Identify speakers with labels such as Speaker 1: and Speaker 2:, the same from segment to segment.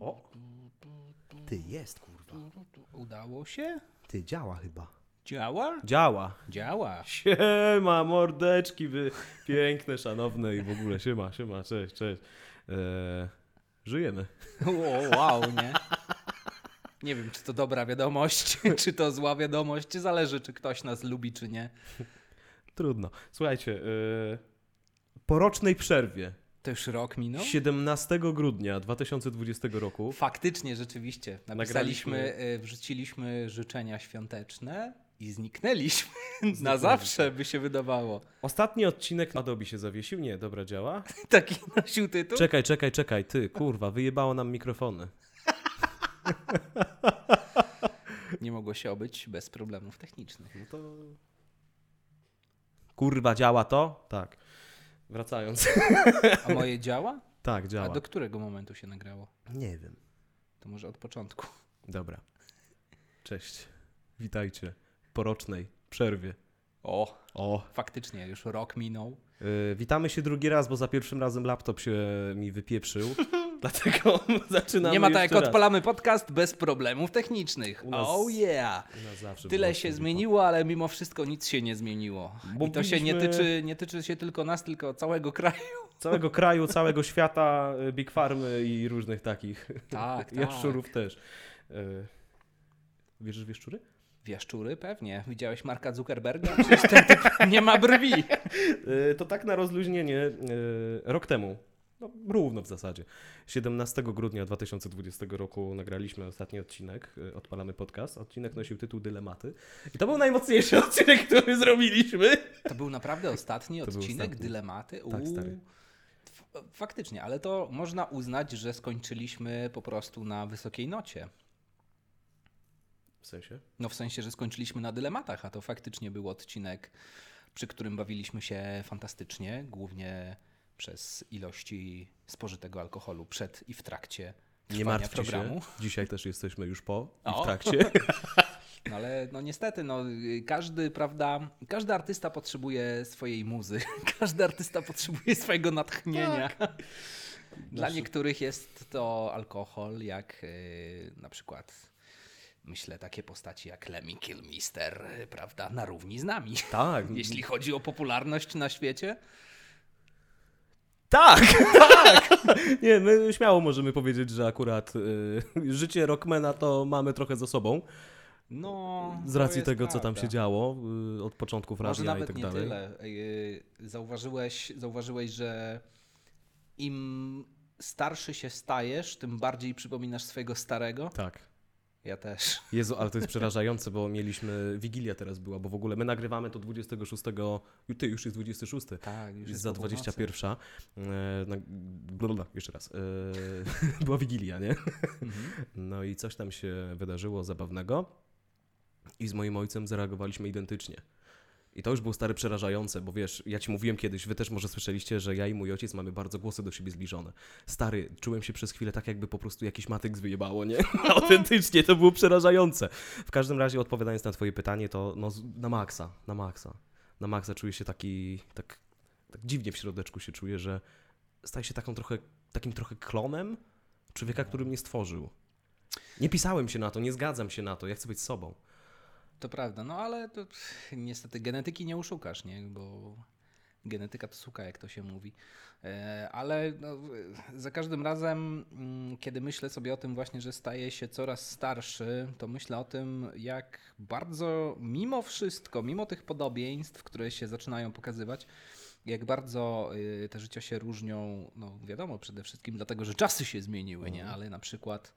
Speaker 1: O! Ty jest, kurwa.
Speaker 2: Udało się?
Speaker 1: Ty działa chyba.
Speaker 2: Działa?
Speaker 1: Działa.
Speaker 2: Działa.
Speaker 1: Siema, mordeczki wy piękne, szanowne i w ogóle siema, siema, cześć, cześć. Eee, żyjemy.
Speaker 2: O, wow, nie? Nie wiem, czy to dobra wiadomość, czy to zła wiadomość. Zależy, czy ktoś nas lubi, czy nie.
Speaker 1: Trudno. Słuchajcie, eee, po rocznej przerwie,
Speaker 2: To już rok minął?
Speaker 1: 17 grudnia 2020 roku,
Speaker 2: Faktycznie, rzeczywiście. Napisaliśmy, y, wrzuciliśmy życzenia świąteczne i zniknęliśmy. Na zawsze by się wydawało.
Speaker 1: ostatni odcinek Adobe się zawiesił. Nie, dobra, działa.
Speaker 2: Taki nosił tytuł?
Speaker 1: Czekaj, czekaj, czekaj, ty, kurwa, wyjebało nam mikrofony.
Speaker 2: Nie mogło się obyć bez problemów technicznych.
Speaker 1: No to... Kurwa, działa to? Tak. Wracając.
Speaker 2: A moje działa?
Speaker 1: tak,
Speaker 2: A
Speaker 1: działa.
Speaker 2: do którego momentu się nagrało?
Speaker 1: Nie wiem.
Speaker 2: To może od początku.
Speaker 1: Dobra. Cześć. Witajcie. Po rocznej przerwie.
Speaker 2: O,
Speaker 1: O.
Speaker 2: faktycznie, już rok minął.
Speaker 1: Yy, witamy się drugi raz, bo za pierwszym razem laptop się mi wypieprzył. Dlatego zaczynamy
Speaker 2: Nie ma tak jak odpalamy podcast bez problemów technicznych. Oh yeah! Tyle się zmieniło, ale mimo wszystko nic się nie zmieniło.
Speaker 1: Bo
Speaker 2: I to się nie tyczy, nie tyczy się tylko nas, tylko całego kraju.
Speaker 1: Całego kraju, całego świata, y, Big Farmy i różnych takich.
Speaker 2: Tak, tak.
Speaker 1: Jaszczurów też. Yy, wierzysz w jaszczury?
Speaker 2: Wieszczury pewnie. Widziałeś Marka Zuckerberga? Przecież ten typ nie ma brwi.
Speaker 1: Yy, to tak na rozluźnienie. Rok temu, no, równo w zasadzie, 17 grudnia 2020 roku nagraliśmy ostatni odcinek, yy, odpalamy podcast. Odcinek nosił tytuł Dylematy. I to był najmocniejszy odcinek, który zrobiliśmy.
Speaker 2: To był naprawdę ostatni
Speaker 1: To
Speaker 2: odcinek,
Speaker 1: ostatni.
Speaker 2: dylematy.
Speaker 1: Tak, stary.
Speaker 2: Faktycznie, ale to można uznać, że skończyliśmy po prostu na wysokiej nocie.
Speaker 1: W sensie?
Speaker 2: No w sensie, że skończyliśmy na dylematach, a to faktycznie był odcinek, przy którym bawiliśmy się fantastycznie, głównie przez ilości spożytego alkoholu przed i w trakcie
Speaker 1: Nie martwcie
Speaker 2: programu.
Speaker 1: się. Dzisiaj też jesteśmy już po i
Speaker 2: O.
Speaker 1: w trakcie.
Speaker 2: No ale no niestety, no, każdy, prawda, każdy artysta potrzebuje swojej muzy, każdy artysta potrzebuje swojego natchnienia. Dla
Speaker 1: Nasz-
Speaker 2: niektórych jest to alkohol, jak y, na przykład myślę takie postaci jak Lemmy Kilmister, y, prawda, na równi z nami.
Speaker 1: Tak.
Speaker 2: Jeśli chodzi o popularność na świecie,
Speaker 1: Tak, tak. Nie, my śmiało możemy powiedzieć, że akurat y, życie rockmana to mamy trochę za sobą.
Speaker 2: no.
Speaker 1: Z racji tego, co tam
Speaker 2: prawda.
Speaker 1: się działo y, od początków
Speaker 2: Może
Speaker 1: radia i
Speaker 2: nawet
Speaker 1: tak
Speaker 2: nie
Speaker 1: dalej.
Speaker 2: tyle. Yy, Zauważyłeś, zauważyłeś, że im starszy się stajesz, tym bardziej przypominasz swojego starego.
Speaker 1: Tak.
Speaker 2: Ja też.
Speaker 1: Jezu, ale to jest przerażające, bo mieliśmy, Wigilia teraz była, bo w ogóle my nagrywamy to 26, ty już jest 26,
Speaker 2: Tak, już
Speaker 1: jest za
Speaker 2: po północy.
Speaker 1: 21. E, na, blablabla, jeszcze raz. E, była Wigilia, nie?
Speaker 2: Mhm.
Speaker 1: No i coś tam się wydarzyło zabawnego i z moim ojcem zareagowaliśmy identycznie. I to już było stary przerażające, bo wiesz, ja ci mówiłem kiedyś, wy też może słyszeliście, że ja i mój ojciec mamy bardzo głosy do siebie zbliżone. Stary, czułem się przez chwilę tak, jakby po prostu jakiś matyk wyjebało, nie? Autentycznie, to było przerażające. W każdym razie, odpowiadając na twoje pytanie, to no, na maksa, na maksa. Na maksa czuję się taki, tak, tak dziwnie w środeczku się czuję, że staję się taką trochę, takim trochę klonem człowieka, który mnie stworzył. Nie pisałem się na to, nie zgadzam się na to, ja chcę być sobą.
Speaker 2: To prawda, no ale to, pff, niestety genetyki nie uszukasz, nie? Bo genetyka to suka, jak to się mówi. E, Ale no, za każdym razem, mm, kiedy myślę sobie o tym właśnie, że staję się coraz starszy, to myślę o tym, jak bardzo mimo wszystko, mimo tych podobieństw, które się zaczynają pokazywać, jak bardzo y, te życia się różnią, no wiadomo, przede wszystkim dlatego, że czasy się zmieniły, nie? Ale na przykład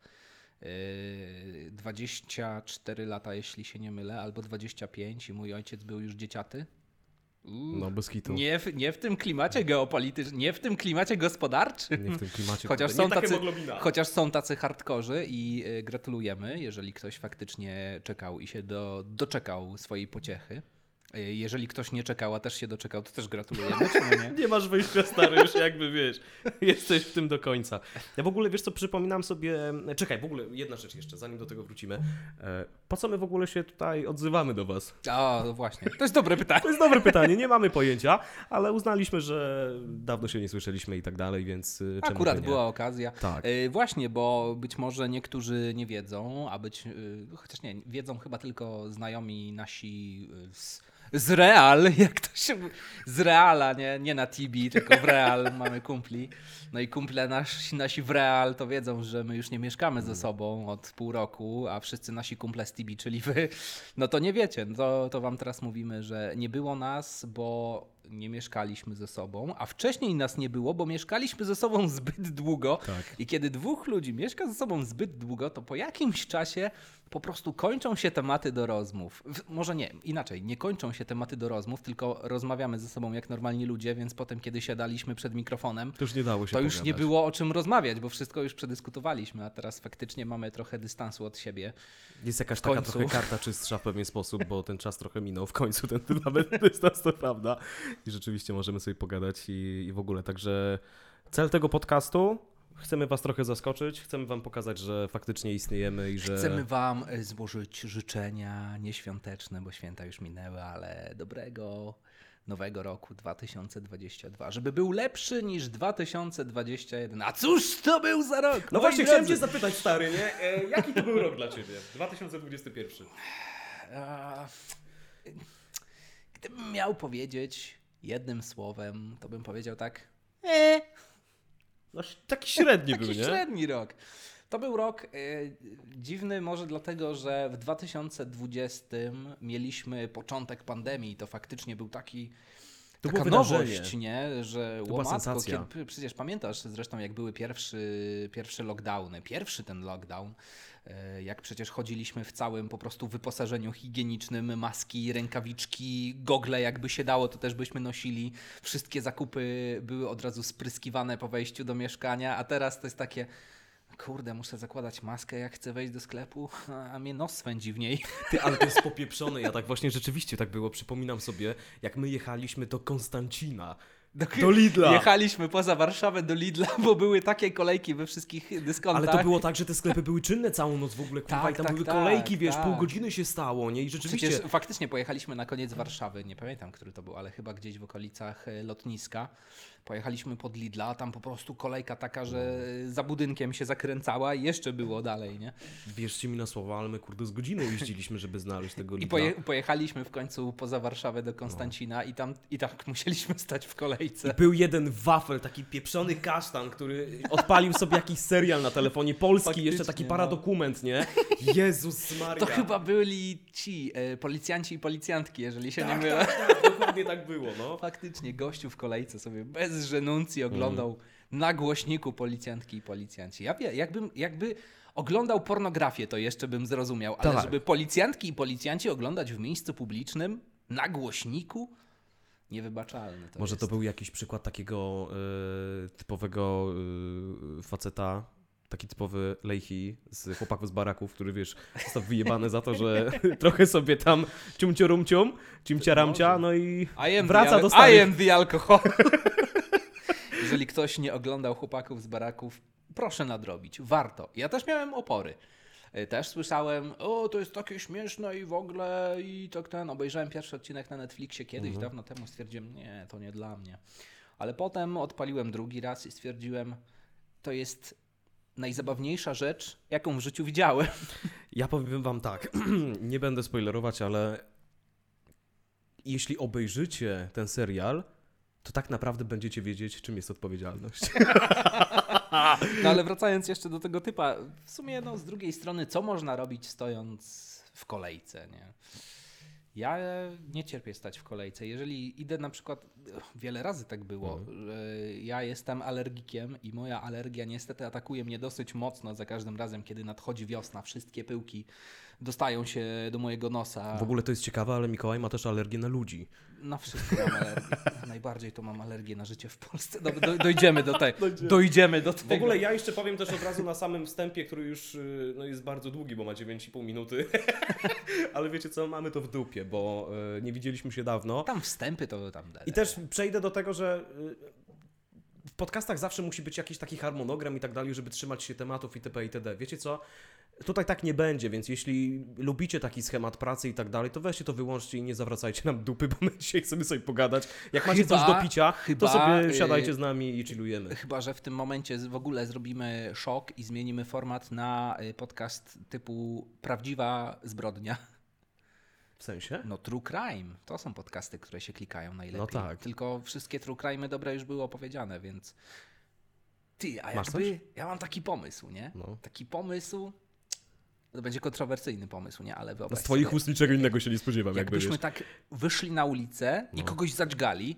Speaker 2: 24 lata, jeśli się nie mylę, albo 25 i mój ojciec był już dzieciaty. Uuu,
Speaker 1: No, bez kitu.
Speaker 2: nie, w, nie w tym klimacie geopolitycznym, nie w tym klimacie gospodarczym.
Speaker 1: Nie w tym klimacie.
Speaker 2: Chociaż są, tacy, chociaż są tacy hardkorzy i y, gratulujemy, jeżeli ktoś faktycznie czekał i się do, doczekał swojej pociechy. E, jeżeli ktoś nie czekał, a też się doczekał, to też gratulujemy, czy nie?
Speaker 1: Nie masz wyjścia, stary, już jakby wiesz, jesteś w tym do końca. Ja w ogóle, wiesz co, przypominam sobie, czekaj, w ogóle jedna rzecz jeszcze, zanim do tego wrócimy. E, po co my w ogóle się tutaj odzywamy do was?
Speaker 2: A, no właśnie, to jest dobre pytanie.
Speaker 1: To jest dobre pytanie, nie mamy pojęcia, ale uznaliśmy, że dawno się nie słyszeliśmy i tak dalej, więc e, czemu
Speaker 2: Akurat była okazja.
Speaker 1: Tak.
Speaker 2: Właśnie, bo być może niektórzy nie wiedzą, a być, chociaż nie, wiedzą chyba tylko znajomi nasi z, z Real, jak to się z Reala, nie, nie na Tibi, tylko w Real mamy kumpli. No i kumple nasi, nasi w Real to wiedzą, że my już nie mieszkamy ze sobą od pół roku, a wszyscy nasi kumple z Tibi, czyli wy, no to nie wiecie. No To, to wam teraz mówimy, że nie było nas, bo nie mieszkaliśmy ze sobą, a wcześniej nas nie było, bo mieszkaliśmy ze sobą zbyt długo.
Speaker 1: Tak.
Speaker 2: I kiedy dwóch ludzi mieszka ze sobą zbyt długo, to po jakimś czasie po prostu kończą się tematy do rozmów. Może nie, inaczej, nie kończą się tematy do rozmów, tylko rozmawiamy ze sobą jak normalni ludzie, więc potem, kiedy siadaliśmy przed mikrofonem,
Speaker 1: To już nie dało się
Speaker 2: to już nie było o czym rozmawiać, bo wszystko już przedyskutowaliśmy, a teraz faktycznie mamy trochę dystansu od siebie.
Speaker 1: Jest jakaś taka trochę karta czystsza w pewien sposób, bo ten czas trochę minął w końcu, ten nawet dystans to prawda. I rzeczywiście możemy sobie pogadać i, i w ogóle. Także cel tego podcastu, chcemy was trochę zaskoczyć, chcemy wam pokazać, że faktycznie istniejemy i że...
Speaker 2: Chcemy Wam e, złożyć życzenia nieświąteczne, bo święta już minęły, ale dobrego nowego roku 2022, żeby był lepszy niż 2021. A cóż to był za rok?
Speaker 1: No właśnie, chciałem
Speaker 2: drodzy?
Speaker 1: cię zapytać, stary, nie? E, jaki to był rok dla ciebie? 2021.
Speaker 2: A, Gdybym miał powiedzieć jednym słowem, to bym powiedział tak. E,
Speaker 1: No, taki średni był,
Speaker 2: taki
Speaker 1: nie?
Speaker 2: średni rok. To był rok e, dziwny może dlatego, że w 2020 mieliśmy początek pandemii. To faktycznie był taki
Speaker 1: To
Speaker 2: taka
Speaker 1: było
Speaker 2: nowość, nie? Że
Speaker 1: była
Speaker 2: łomatko, kiedy, przecież pamiętasz zresztą jak były pierwszy, pierwsze lockdowny, pierwszy ten lockdown, e, jak przecież chodziliśmy w całym po prostu wyposażeniu higienicznym, maski, rękawiczki, gogle jakby się dało, to też byśmy nosili. Wszystkie zakupy były od razu spryskiwane po wejściu do mieszkania, a teraz to jest takie kurde, muszę zakładać maskę jak chcę wejść do sklepu, a mnie nos swędzi w niej.
Speaker 1: Ty, ale to jest popieprzone. Ja tak właśnie rzeczywiście tak było. Przypominam sobie, jak my jechaliśmy do Konstancina. Do Lidla.
Speaker 2: Jechaliśmy poza Warszawę do Lidla, bo były takie kolejki we wszystkich dyskontach.
Speaker 1: Ale to było tak, że te sklepy były czynne całą noc w ogóle, kurwa,
Speaker 2: Tak,
Speaker 1: i tam
Speaker 2: tak,
Speaker 1: były
Speaker 2: tak,
Speaker 1: kolejki, wiesz,
Speaker 2: tak.
Speaker 1: pół godziny się stało, nie? I rzeczywiście...
Speaker 2: Przecież faktycznie pojechaliśmy na koniec Warszawy, nie pamiętam, który to był, ale chyba gdzieś w okolicach e, lotniska. Pojechaliśmy pod Lidla, a tam po prostu kolejka taka, że za budynkiem się zakręcała i jeszcze było dalej, nie?
Speaker 1: Wierzcie mi na słowa, ale my kurde z godziną jeździliśmy, żeby znaleźć tego
Speaker 2: I
Speaker 1: Lidla.
Speaker 2: poje, pojechaliśmy w końcu poza Warszawę do Konstancina i tam i tak musieliśmy stać w kolejce.
Speaker 1: I był jeden wafel, taki pieprzony kasztan, który odpalił sobie jakiś serial na telefonie polski,
Speaker 2: Faktycznie,
Speaker 1: jeszcze taki
Speaker 2: no.
Speaker 1: paradokument, nie? Jezus Maria.
Speaker 2: To chyba byli ci e, policjanci i policjantki, jeżeli się nie
Speaker 1: Tak,
Speaker 2: mylę.
Speaker 1: tak, tak, dokładnie tak było, no.
Speaker 2: Faktycznie gościu w kolejce sobie bez żenuncji oglądał
Speaker 1: Mm.
Speaker 2: na głośniku policjantki i policjanci. Ja wie, jakbym, jakby oglądał pornografię, to jeszcze bym zrozumiał, ale
Speaker 1: Tak.
Speaker 2: żeby policjantki i policjanci oglądać w miejscu publicznym na głośniku, niewybaczalne to
Speaker 1: Może
Speaker 2: jest.
Speaker 1: to był jakiś przykład takiego e, typowego e, faceta, taki typowy lejchi z chłopaków z baraków, który wiesz, został wyjebany za to, że trochę sobie tam ciumcio rumcium, ciumcia ramcia, no i wraca do starych.
Speaker 2: I am the alcohol. Jeżeli ktoś nie oglądał chłopaków z baraków, proszę nadrobić. Warto. Ja też miałem opory. Y, Też słyszałem, o to jest takie śmieszne i w ogóle i tak ten. Obejrzałem pierwszy odcinek na Netflixie kiedyś,
Speaker 1: Mhm.
Speaker 2: dawno temu stwierdziłem, nie, to nie dla mnie. Ale potem odpaliłem drugi raz i stwierdziłem, to jest najzabawniejsza rzecz, jaką w życiu widziałem.
Speaker 1: Ja powiem wam tak, nie będę spoilerować, ale jeśli obejrzycie ten serial, to tak naprawdę będziecie wiedzieć, czym jest odpowiedzialność.
Speaker 2: No ale wracając jeszcze do tego typa, w sumie no, z drugiej strony, co można robić stojąc w kolejce, nie? Ja nie cierpię stać w kolejce. Jeżeli idę na przykład, wiele razy tak było, że ja jestem alergikiem i moja alergia niestety atakuje mnie dosyć mocno za każdym razem, kiedy nadchodzi wiosna. Wszystkie pyłki dostają się do mojego nosa.
Speaker 1: W ogóle to jest ciekawe, ale Mikołaj ma też alergię na ludzi.
Speaker 2: Na wszystko mam alergię. Najbardziej to mam alergię na życie w Polsce. Do, do, dojdziemy do tego. Dojdziemy do tego.
Speaker 1: W ogóle ja jeszcze powiem też od razu na samym wstępie, który już y, no, jest bardzo długi, bo ma 9,5 minuty. Ale wiecie co, mamy to w dupie, bo y, nie widzieliśmy się dawno.
Speaker 2: Tam wstępy to tam...
Speaker 1: I też przejdę do tego, że y, w podcastach zawsze musi być jakiś taki harmonogram i tak dalej, żeby trzymać się tematów itp. itd. Wiecie co? Tutaj tak nie będzie, więc jeśli lubicie taki schemat pracy i tak dalej, to weźcie to wyłączcie i nie zawracajcie nam dupy, bo my dzisiaj chcemy sobie pogadać. Jak macie
Speaker 2: Chyba-
Speaker 1: coś do picia,
Speaker 2: chyba,
Speaker 1: to sobie
Speaker 2: y,
Speaker 1: siadajcie z nami i chillujemy.
Speaker 2: Chyba, że w tym momencie w ogóle zrobimy szok i zmienimy format na y, podcast typu Prawdziwa Zbrodnia.
Speaker 1: W sensie?
Speaker 2: No True Crime. To są podcasty, które się klikają najlepiej.
Speaker 1: No tak.
Speaker 2: Tylko wszystkie True Crime dobre już były opowiedziane, więc... Ty, a
Speaker 1: Masz
Speaker 2: jakby... Ja mam taki pomysł, nie?
Speaker 1: No.
Speaker 2: Taki pomysł... To będzie kontrowersyjny pomysł, nie? Ale
Speaker 1: No
Speaker 2: wyobraź
Speaker 1: z twoich
Speaker 2: sobie,
Speaker 1: ust niczego innego się nie spodziewam, jakby
Speaker 2: jakbyśmy
Speaker 1: wiesz.
Speaker 2: tak wyszli na ulicę i
Speaker 1: No.
Speaker 2: kogoś zadźgali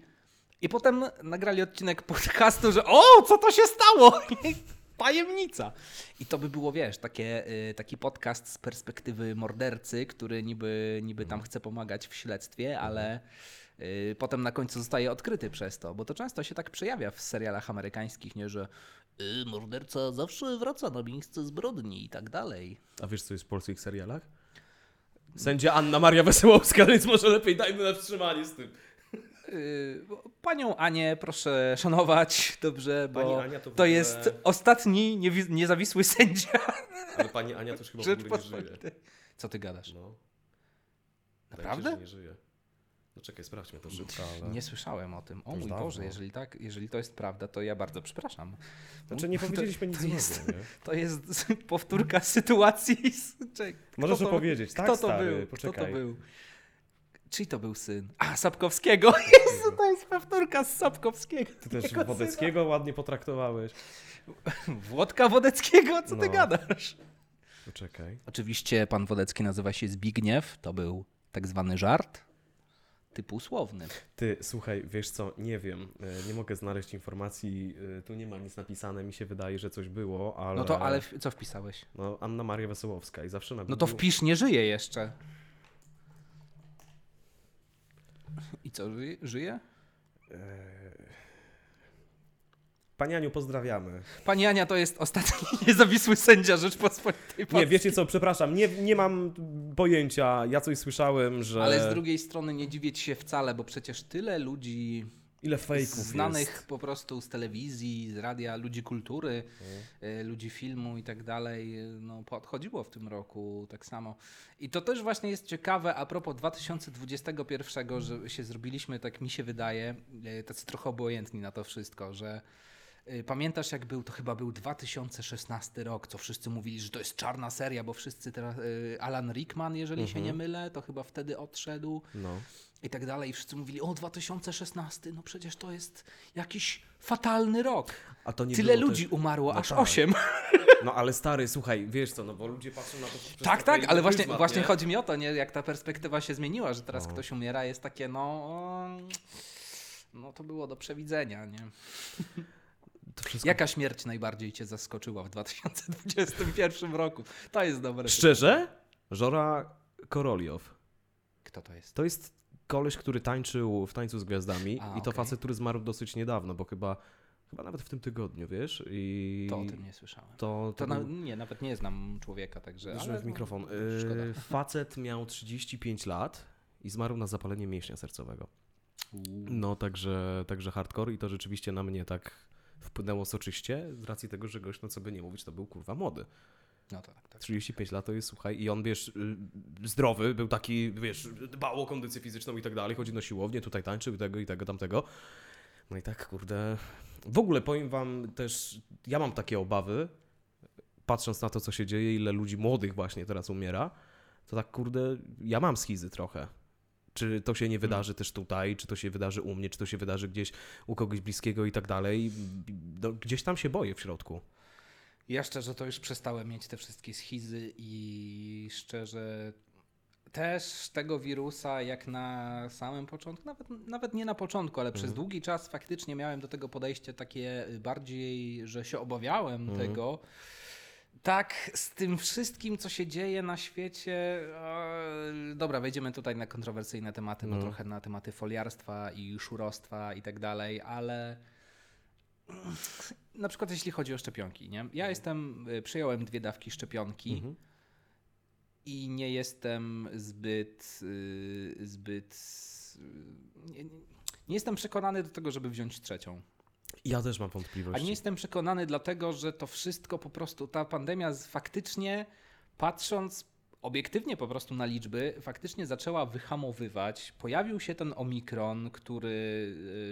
Speaker 2: i potem nagrali odcinek podcastu, że o, co to się stało? Tajemnica. I to by było, wiesz, takie, y, taki podcast z perspektywy mordercy, który niby, niby tam chce pomagać w śledztwie, ale y, potem na końcu zostaje odkryty przez to, bo to często się tak przejawia w serialach amerykańskich, nie, że y, morderca zawsze wraca na miejsce zbrodni i tak dalej.
Speaker 1: A wiesz, co jest w polskich serialach? Sędzia Anna Maria Wesołowska, więc może lepiej dajmy na wstrzymanie z tym.
Speaker 2: Yy, Panią Anię proszę szanować, dobrze, bo
Speaker 1: to
Speaker 2: to
Speaker 1: ogóle-
Speaker 2: jest ostatni niewi- niezawisły sędzia
Speaker 1: Ale pani Ania to już chyba w ogóle nie żyje.
Speaker 2: Co ty gadasz?
Speaker 1: No.
Speaker 2: Naprawdę?
Speaker 1: Się, nie żyje. No czekaj, sprawdźmy to szybko, ale...
Speaker 2: Nie słyszałem o tym. O mój
Speaker 1: dawno.
Speaker 2: Boże, jeżeli tak, jeżeli to jest prawda, to ja bardzo przepraszam.
Speaker 1: Znaczy nie
Speaker 2: To-
Speaker 1: powiedzieliśmy nic
Speaker 2: to jest-
Speaker 1: złego, nie?
Speaker 2: To jest powtórka sytuacji. Czekaj, kto
Speaker 1: Możesz
Speaker 2: to-
Speaker 1: opowiedzieć. Tak,
Speaker 2: Kto to
Speaker 1: stary,
Speaker 2: był? Kto
Speaker 1: poczekaj.
Speaker 2: to był? Czyj to był syn? A, Sapkowskiego. Jezu, to jest powtórka z Sapkowskiego.
Speaker 1: Ty też
Speaker 2: Jego syna.
Speaker 1: Wodeckiego ładnie potraktowałeś.
Speaker 2: Włodka Wodeckiego, co ty
Speaker 1: No.
Speaker 2: gadasz?
Speaker 1: Poczekaj.
Speaker 2: Oczywiście pan Wodecki nazywa się Zbigniew, to był tak zwany żart, typu słowny.
Speaker 1: Ty, słuchaj, wiesz co, nie wiem, e, nie mogę znaleźć informacji, e, tu nie ma nic napisane, mi się wydaje, że coś było, ale...
Speaker 2: No to ale co wpisałeś?
Speaker 1: No, Anna Maria Wesołowska i zawsze na
Speaker 2: No to wpisz, nie żyje jeszcze. I co, żyje? żyje?
Speaker 1: Pani Aniu, pozdrawiamy.
Speaker 2: Pani Ania to jest ostatni niezawisły sędzia Rzeczpospolitej
Speaker 1: Nie,
Speaker 2: Polskiej.
Speaker 1: wiecie co, przepraszam, nie, nie mam pojęcia, ja coś słyszałem, że...
Speaker 2: Ale z drugiej strony nie dziwię ci się wcale, bo przecież tyle ludzi
Speaker 1: Ile fejków
Speaker 2: znanych
Speaker 1: jest.
Speaker 2: po prostu z telewizji, z radia, ludzi kultury,
Speaker 1: Mhm.
Speaker 2: y, ludzi filmu i tak dalej, no podchodziło w tym roku tak samo. I to też właśnie jest ciekawe a propos 2021, że się zrobiliśmy, tak mi się wydaje, y, tacy trochę obojętni na to wszystko, że Pamiętasz, jak był, to chyba był 2016 rok, co wszyscy mówili, że to jest czarna seria, bo wszyscy teraz, y, Alan Rickman, jeżeli się nie mylę, to chyba wtedy odszedł
Speaker 1: No.
Speaker 2: i tak dalej. I wszyscy mówili, o 2016, no przecież to jest jakiś fatalny rok.
Speaker 1: A to nie
Speaker 2: Tyle ludzi
Speaker 1: Też...
Speaker 2: umarło,
Speaker 1: No
Speaker 2: aż
Speaker 1: tak.
Speaker 2: 8.
Speaker 1: No ale stary, słuchaj, wiesz co, no bo ludzie patrzą na to
Speaker 2: Tak, tak, ale właśnie,
Speaker 1: pryzmat,
Speaker 2: właśnie
Speaker 1: nie?
Speaker 2: chodzi mi o to, nie? jak ta perspektywa się zmieniła, że teraz
Speaker 1: No.
Speaker 2: ktoś umiera, jest takie, no... No to było do przewidzenia, nie?
Speaker 1: Wszystko...
Speaker 2: Jaka śmierć najbardziej cię zaskoczyła w 2021 roku? To jest dobre.
Speaker 1: Szczerze? Żora Koroliow.
Speaker 2: Kto to jest?
Speaker 1: To jest koleś, który tańczył w Tańcu z Gwiazdami
Speaker 2: A,
Speaker 1: i to
Speaker 2: okej.
Speaker 1: facet, który zmarł dosyć niedawno, bo chyba, chyba nawet w tym tygodniu, wiesz? I
Speaker 2: To o tym nie słyszałem.
Speaker 1: to,
Speaker 2: To
Speaker 1: to
Speaker 2: na, nie, nawet nie znam człowieka, także...
Speaker 1: Uderzyłem
Speaker 2: ale
Speaker 1: w mikrofon. Yy, facet miał 35 lat i zmarł na zapalenie mięśnia sercowego. No, także, także hardcore i to rzeczywiście na mnie tak wpłynęło soczyście, z racji tego, że gość, no co by nie mówić, to był kurwa młody.
Speaker 2: No tak, tak.
Speaker 1: 35 lat to jest, słuchaj, i on, wiesz, y, zdrowy, był taki, wiesz, dbał o kondycję fizyczną i tak dalej, chodzi na siłownię, tutaj tańczył, tego i tego, tamtego. No i tak, kurde, w ogóle powiem wam też, ja mam takie obawy, patrząc na to, co się dzieje, ile ludzi młodych właśnie teraz umiera, to tak, kurde, ja mam schizy trochę. Czy to się nie wydarzy też tutaj, czy to się wydarzy u mnie, czy to się wydarzy gdzieś u kogoś bliskiego i tak dalej. No, gdzieś tam się boję w środku.
Speaker 2: Ja szczerze to już przestałem mieć te wszystkie schizy i szczerze też tego wirusa jak na samym początku, nawet, nawet nie na początku, ale przez długi czas faktycznie miałem do tego podejście takie bardziej, że się obawiałem tego. Tak, z tym wszystkim, co się dzieje na świecie. dobra, wejdziemy tutaj na kontrowersyjne tematy, no
Speaker 1: No.
Speaker 2: trochę na tematy foliarstwa i szurostwa i tak dalej, ale na przykład jeśli chodzi o szczepionki, nie? Ja jestem, y, przyjąłem dwie dawki szczepionki
Speaker 1: Mhm.
Speaker 2: i nie jestem zbyt, y, zbyt, y, nie, nie jestem przekonany do tego, żeby wziąć trzecią.
Speaker 1: Ja też mam
Speaker 2: A
Speaker 1: wątpliwości.
Speaker 2: nie jestem przekonany dlatego, że to wszystko po prostu, ta pandemia faktycznie, patrząc obiektywnie po prostu na liczby, faktycznie zaczęła wyhamowywać. Pojawił się ten omikron, który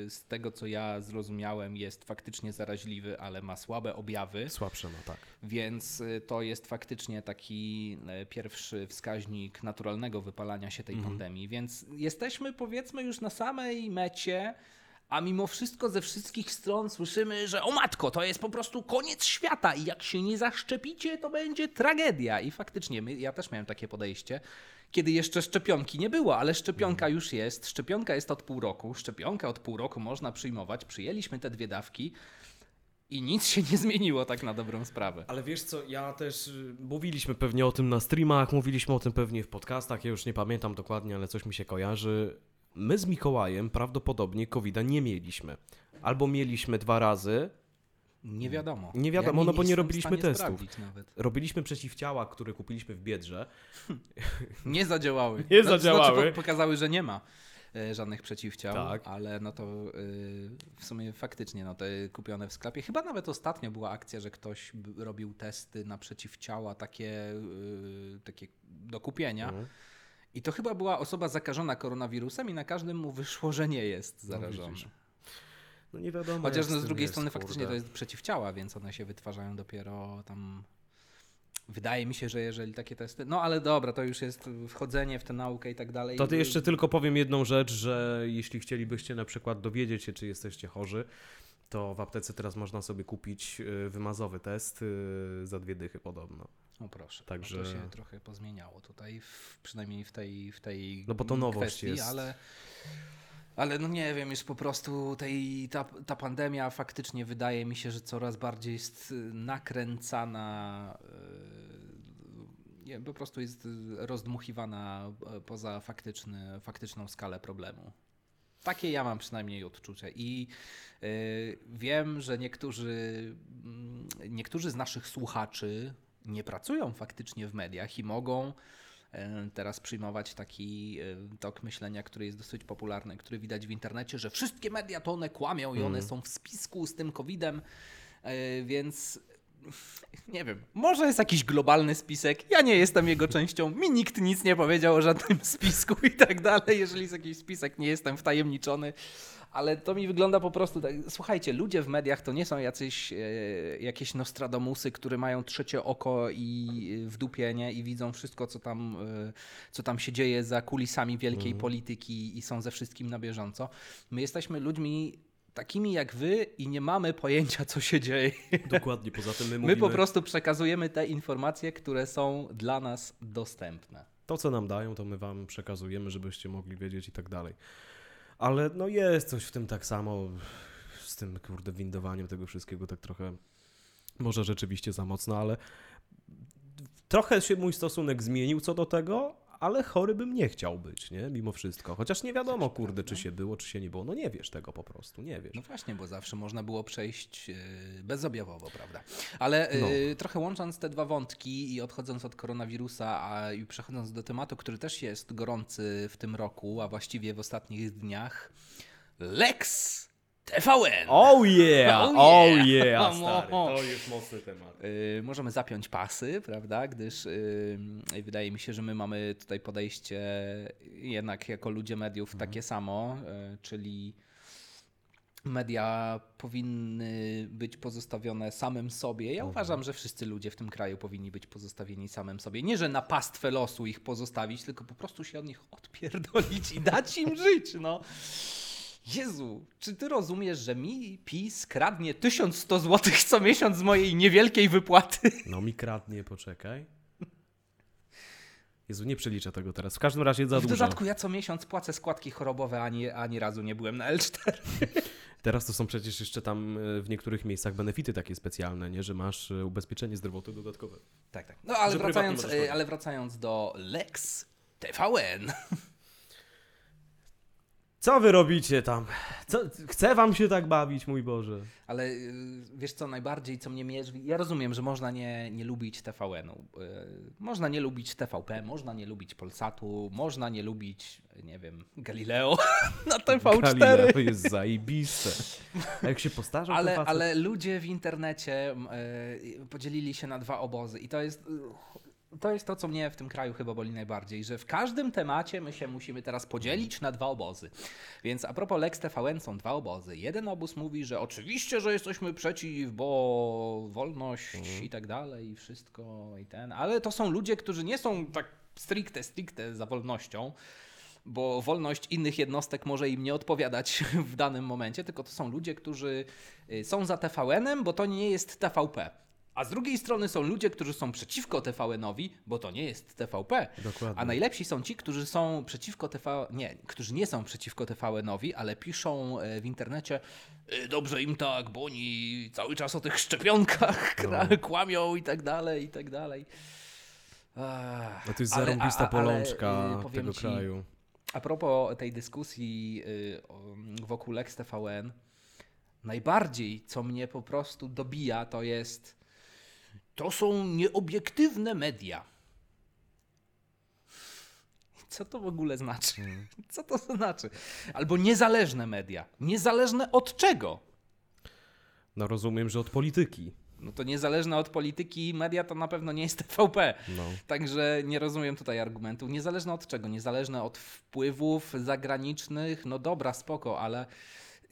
Speaker 2: y, z tego co ja zrozumiałem jest faktycznie zaraźliwy, ale ma słabe objawy.
Speaker 1: Słabsze, no tak.
Speaker 2: Więc y, to jest faktycznie taki e, pierwszy wskaźnik naturalnego wypalania się tej
Speaker 1: Mhm.
Speaker 2: pandemii. Więc jesteśmy powiedzmy już na samej mecie, a mimo wszystko ze wszystkich stron słyszymy, że o matko, to jest po prostu koniec świata i jak się nie zaszczepicie, to będzie tragedia. I faktycznie, my, ja też miałem takie podejście. Kiedy jeszcze szczepionki nie było, ale szczepionka
Speaker 1: Mhm.
Speaker 2: już jest. Szczepionka jest od pół roku. Szczepionkę od pół roku można przyjmować. Przyjęliśmy te dwie dawki. I nic się nie zmieniło tak na dobrą sprawę.
Speaker 1: Ale wiesz co, ja też y, mówiliśmy pewnie o tym na streamach, mówiliśmy o tym pewnie w podcastach, ja już nie pamiętam dokładnie, ale coś mi się kojarzy. My z Mikołajem prawdopodobnie covid nie mieliśmy. Albo mieliśmy dwa razy,
Speaker 2: Nie wiadomo.
Speaker 1: Nie wiadomo, no bo nie robiliśmy testów. robiliśmy przeciwciała, które kupiliśmy w Biedrze.
Speaker 2: Nie zadziałały.
Speaker 1: Nie
Speaker 2: Znaczy-
Speaker 1: zadziałały.
Speaker 2: Znaczy, po- pokazały, że nie ma e, żadnych przeciwciał,
Speaker 1: Tak.
Speaker 2: ale no to e, w sumie faktycznie no te kupione w sklepie. Chyba nawet ostatnio była akcja, że ktoś robił testy na przeciwciała takie, e, takie do kupienia.
Speaker 1: Mhm.
Speaker 2: I to chyba była osoba zakażona koronawirusem i na każdym mu wyszło, że nie jest
Speaker 1: No,
Speaker 2: zarażony.
Speaker 1: widzisz. No nie wiadomo.
Speaker 2: Chociaż no, z drugiej
Speaker 1: jest,
Speaker 2: strony faktycznie
Speaker 1: kurde.
Speaker 2: to jest przeciwciała, więc one się wytwarzają dopiero tam. Wydaje mi się, że jeżeli takie testy. No ale dobra, to już jest wchodzenie w tę naukę i tak dalej.
Speaker 1: To ty jeszcze tylko powiem jedną rzecz, że jeśli chcielibyście na przykład dowiedzieć się, czy jesteście chorzy, to w aptece teraz można sobie kupić y, wymazowy test y, za dwie dychy podobno.
Speaker 2: O proszę.
Speaker 1: Także-
Speaker 2: No to się trochę pozmieniało tutaj, w, przynajmniej w tej, w tej
Speaker 1: No bo to nowość
Speaker 2: kwestii,
Speaker 1: jest.
Speaker 2: ale. Ale no nie wiem, już po prostu tej, ta, ta pandemia faktycznie wydaje mi się, że coraz bardziej jest y, nakręcana, y, nie, po prostu jest rozdmuchiwana y, poza faktyczny, faktyczną skalę problemu. Takie ja mam przynajmniej odczucie. I wiem, że niektórzy, mm, niektórzy z naszych słuchaczy nie pracują faktycznie w mediach i mogą e, teraz przyjmować taki e, tok myślenia, który jest dosyć popularny, który widać w internecie, że wszystkie media to one kłamią i one są w spisku z tym COVID-em, e, więc nie wiem, może jest jakiś globalny spisek, ja nie jestem jego częścią, mi nikt nic nie powiedział o żadnym spisku i tak dalej, jeżeli jest jakiś spisek, nie jestem wtajemniczony, ale to mi wygląda po prostu tak, słuchajcie, ludzie w mediach to nie są jacyś, e, jakieś Nostradamusy, które mają trzecie oko i w dupie, nie, i widzą wszystko, co tam, e, co tam się dzieje za kulisami wielkiej polityki i są ze wszystkim na bieżąco. My jesteśmy ludźmi takimi jak wy i nie mamy pojęcia, co się dzieje.
Speaker 1: Dokładnie, poza tym my
Speaker 2: My
Speaker 1: mówimy
Speaker 2: po prostu przekazujemy te informacje, które są dla nas dostępne.
Speaker 1: to, co nam dają, to my wam przekazujemy, żebyście mogli wiedzieć i tak dalej. Ale no jest coś w tym tak samo, z tym kurde windowaniem tego wszystkiego tak trochę, może rzeczywiście za mocno, ale trochę się mój stosunek zmienił co do tego, ale chory bym nie chciał być, nie? Mimo wszystko. Chociaż nie wiadomo, kurde, czy się było, czy się nie było. No nie wiesz tego po prostu, nie wiesz.
Speaker 2: No właśnie, bo zawsze można było przejść e, bezobjawowo, prawda? Ale e,
Speaker 1: No.
Speaker 2: trochę łącząc te dwa wątki i odchodząc od koronawirusa, a i przechodząc do tematu, który też jest gorący w tym roku, a właściwie w ostatnich dniach, Lex TVN!
Speaker 1: Oh yeah!
Speaker 2: Oh
Speaker 1: Oh
Speaker 2: yeah!
Speaker 1: stary. To jest mocny temat.
Speaker 2: Y, możemy zapiąć pasy, prawda? Gdyż y, wydaje mi się, że my mamy tutaj podejście jednak jako ludzie mediów takie samo, y, czyli media powinny być pozostawione samym sobie. Ja uważam, że wszyscy ludzie w tym kraju powinni być pozostawieni samym sobie. Nie, że na pastwę losu ich pozostawić, tylko po prostu się od nich odpierdolić i dać im żyć, no. Jezu, czy ty rozumiesz, że mi PiS kradnie 1100 zł co miesiąc z mojej niewielkiej wypłaty?
Speaker 1: No mi kradnie, poczekaj. Jezu, nie przeliczę tego teraz. W każdym razie za
Speaker 2: W
Speaker 1: dużo.
Speaker 2: dodatku ja co miesiąc płacę składki chorobowe, a ani, ani razu nie byłem na L4.
Speaker 1: Teraz to są przecież jeszcze tam e, w niektórych miejscach benefity takie specjalne, nie? Że masz e, ubezpieczenie zdrowotne dodatkowe.
Speaker 2: Tak, tak. No ale
Speaker 1: Że
Speaker 2: wracając, e, ale wracając do Lex TVN.
Speaker 1: Co wy robicie tam? Co, chce wam się tak bawić, mój Boże.
Speaker 2: Ale y, wiesz co, najbardziej co mnie mierzy, ja rozumiem, że można nie, nie lubić TVN-u, y, można nie lubić TVP, można nie lubić Polsatu, można nie lubić, nie wiem, Galileo na TV4.
Speaker 1: Galileo jest zajebiste. A jak się postarzał, to
Speaker 2: Ale,
Speaker 1: facet...
Speaker 2: ale ludzie w internecie y, podzielili się na dwa obozy i to jest, to jest to, co mnie w tym kraju chyba boli najbardziej, że w każdym temacie my się musimy teraz podzielić na dwa obozy. Więc a propos Lex TVN są dwa obozy. Jeden obóz mówi, że oczywiście, że jesteśmy przeciw, bo wolność i tak dalej i wszystko i ten, ale to są ludzie, którzy nie są tak stricte, stricte za wolnością, bo wolność innych jednostek może im nie odpowiadać w danym momencie, tylko to są ludzie, którzy y, są za TVN-em, bo to nie jest TVP. A z drugiej strony są ludzie, którzy są przeciwko TVN-owi, bo to nie jest TVP.
Speaker 1: Dokładnie.
Speaker 2: A najlepsi są ci, którzy są przeciwko TV... Nie, którzy nie są przeciwko TVN-owi, ale piszą e, w internecie "Y, dobrze im tak, bo oni cały czas o tych szczepionkach kra- kłamią i tak dalej, i tak dalej. Ach,
Speaker 1: No to jest
Speaker 2: ale-
Speaker 1: zarąbista
Speaker 2: a-
Speaker 1: polączka
Speaker 2: y,
Speaker 1: tego
Speaker 2: ci,
Speaker 1: kraju.
Speaker 2: a propos tej dyskusji y, wokół Lex TVN, najbardziej co mnie po prostu dobija, to jest to są nieobiektywne media. Co to w ogóle znaczy? Co to znaczy? Albo niezależne media. Niezależne od czego?
Speaker 1: No rozumiem, że od polityki.
Speaker 2: No to niezależne od polityki media to na pewno nie jest TVP.
Speaker 1: No.
Speaker 2: Także nie rozumiem tutaj argumentów. Niezależne od czego? Niezależne od wpływów zagranicznych? No dobra, spoko, ale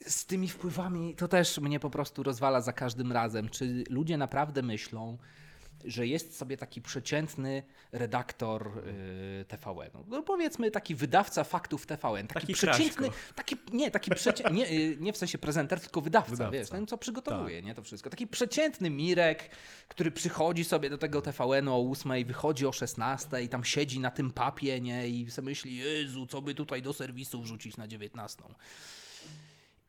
Speaker 2: z tymi wpływami to też mnie po prostu rozwala za każdym razem. Czy ludzie naprawdę myślą, że jest sobie taki przeciętny redaktor yy, TVN-u? No powiedzmy taki wydawca faktów TVN, taki,
Speaker 1: Taki
Speaker 2: przeciętny, taki, nie, taki przecię... nie, yy, nie w sensie prezenter, tylko wydawca,
Speaker 1: Wydawca.
Speaker 2: wiesz, ten co przygotowuje, nie, to wszystko. Taki przeciętny Mirek, który przychodzi sobie do tego TVN-u o 8, wychodzi o 16 i tam siedzi na tym papie, nie, i sobie myśli, Jezu, co by tutaj do serwisu wrzucić na 19.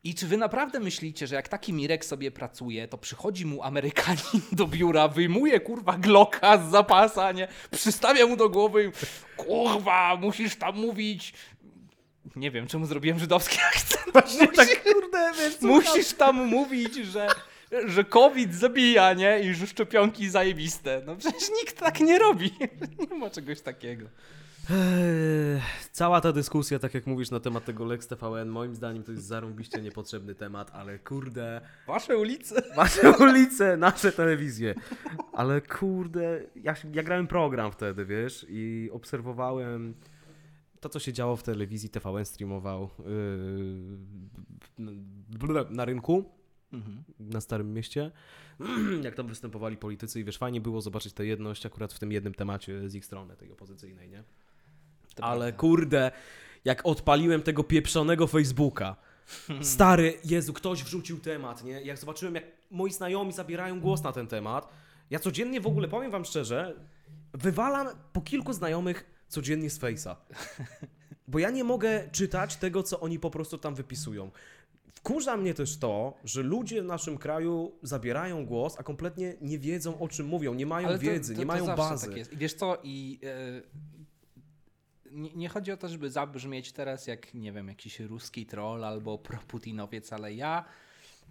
Speaker 2: I czy wy naprawdę myślicie, że jak taki Mirek sobie pracuje, to przychodzi mu Amerykanin do biura, wyjmuje kurwa Glocka z zapasa, nie? Przystawia mu do głowy, kurwa, musisz tam mówić. Nie wiem, czemu zrobiłem żydowski akcent. Musisz,
Speaker 1: Tak, kurde, wiesz
Speaker 2: musisz tam mówić, że, że COVID zabija, nie? I że szczepionki zajebiste. No przecież nikt tak nie robi. Nie ma czegoś takiego.
Speaker 1: Cała ta dyskusja, tak jak mówisz na temat tego Lex TVN, moim zdaniem to jest zarąbiście niepotrzebny temat, ale kurde,
Speaker 2: Wasze ulice.
Speaker 1: wasze ulice, nasze telewizje. Ale kurde, ja, ja grałem program wtedy, wiesz, i obserwowałem to, co się działo w telewizji, TVN streamował yy, na rynku,
Speaker 2: Mhm.
Speaker 1: na Starym Mieście, jak tam występowali politycy i wiesz, fajnie było zobaczyć tę jedność akurat w tym jednym temacie z ich strony, tej opozycyjnej, nie? Ale
Speaker 2: prawda.
Speaker 1: kurde, jak odpaliłem tego pieprzonego Facebooka, stary, Jezu, ktoś wrzucił temat, nie? Jak zobaczyłem, jak moi znajomi zabierają głos na ten temat, ja codziennie w ogóle, powiem wam szczerze, wywalam po kilku znajomych codziennie z Face'a. Bo ja nie mogę czytać tego, co oni po prostu tam wypisują. Wkurza mnie też to, że ludzie w naszym kraju zabierają głos, a kompletnie nie wiedzą, o czym mówią, nie mają
Speaker 2: to-
Speaker 1: wiedzy,
Speaker 2: to,
Speaker 1: nie
Speaker 2: to
Speaker 1: mają
Speaker 2: zawsze
Speaker 1: bazy.
Speaker 2: Tak jest. I wiesz co, i e, nie, nie chodzi o to, żeby zabrzmieć teraz jak, nie wiem, jakiś ruski troll albo proputinowiec, ale ja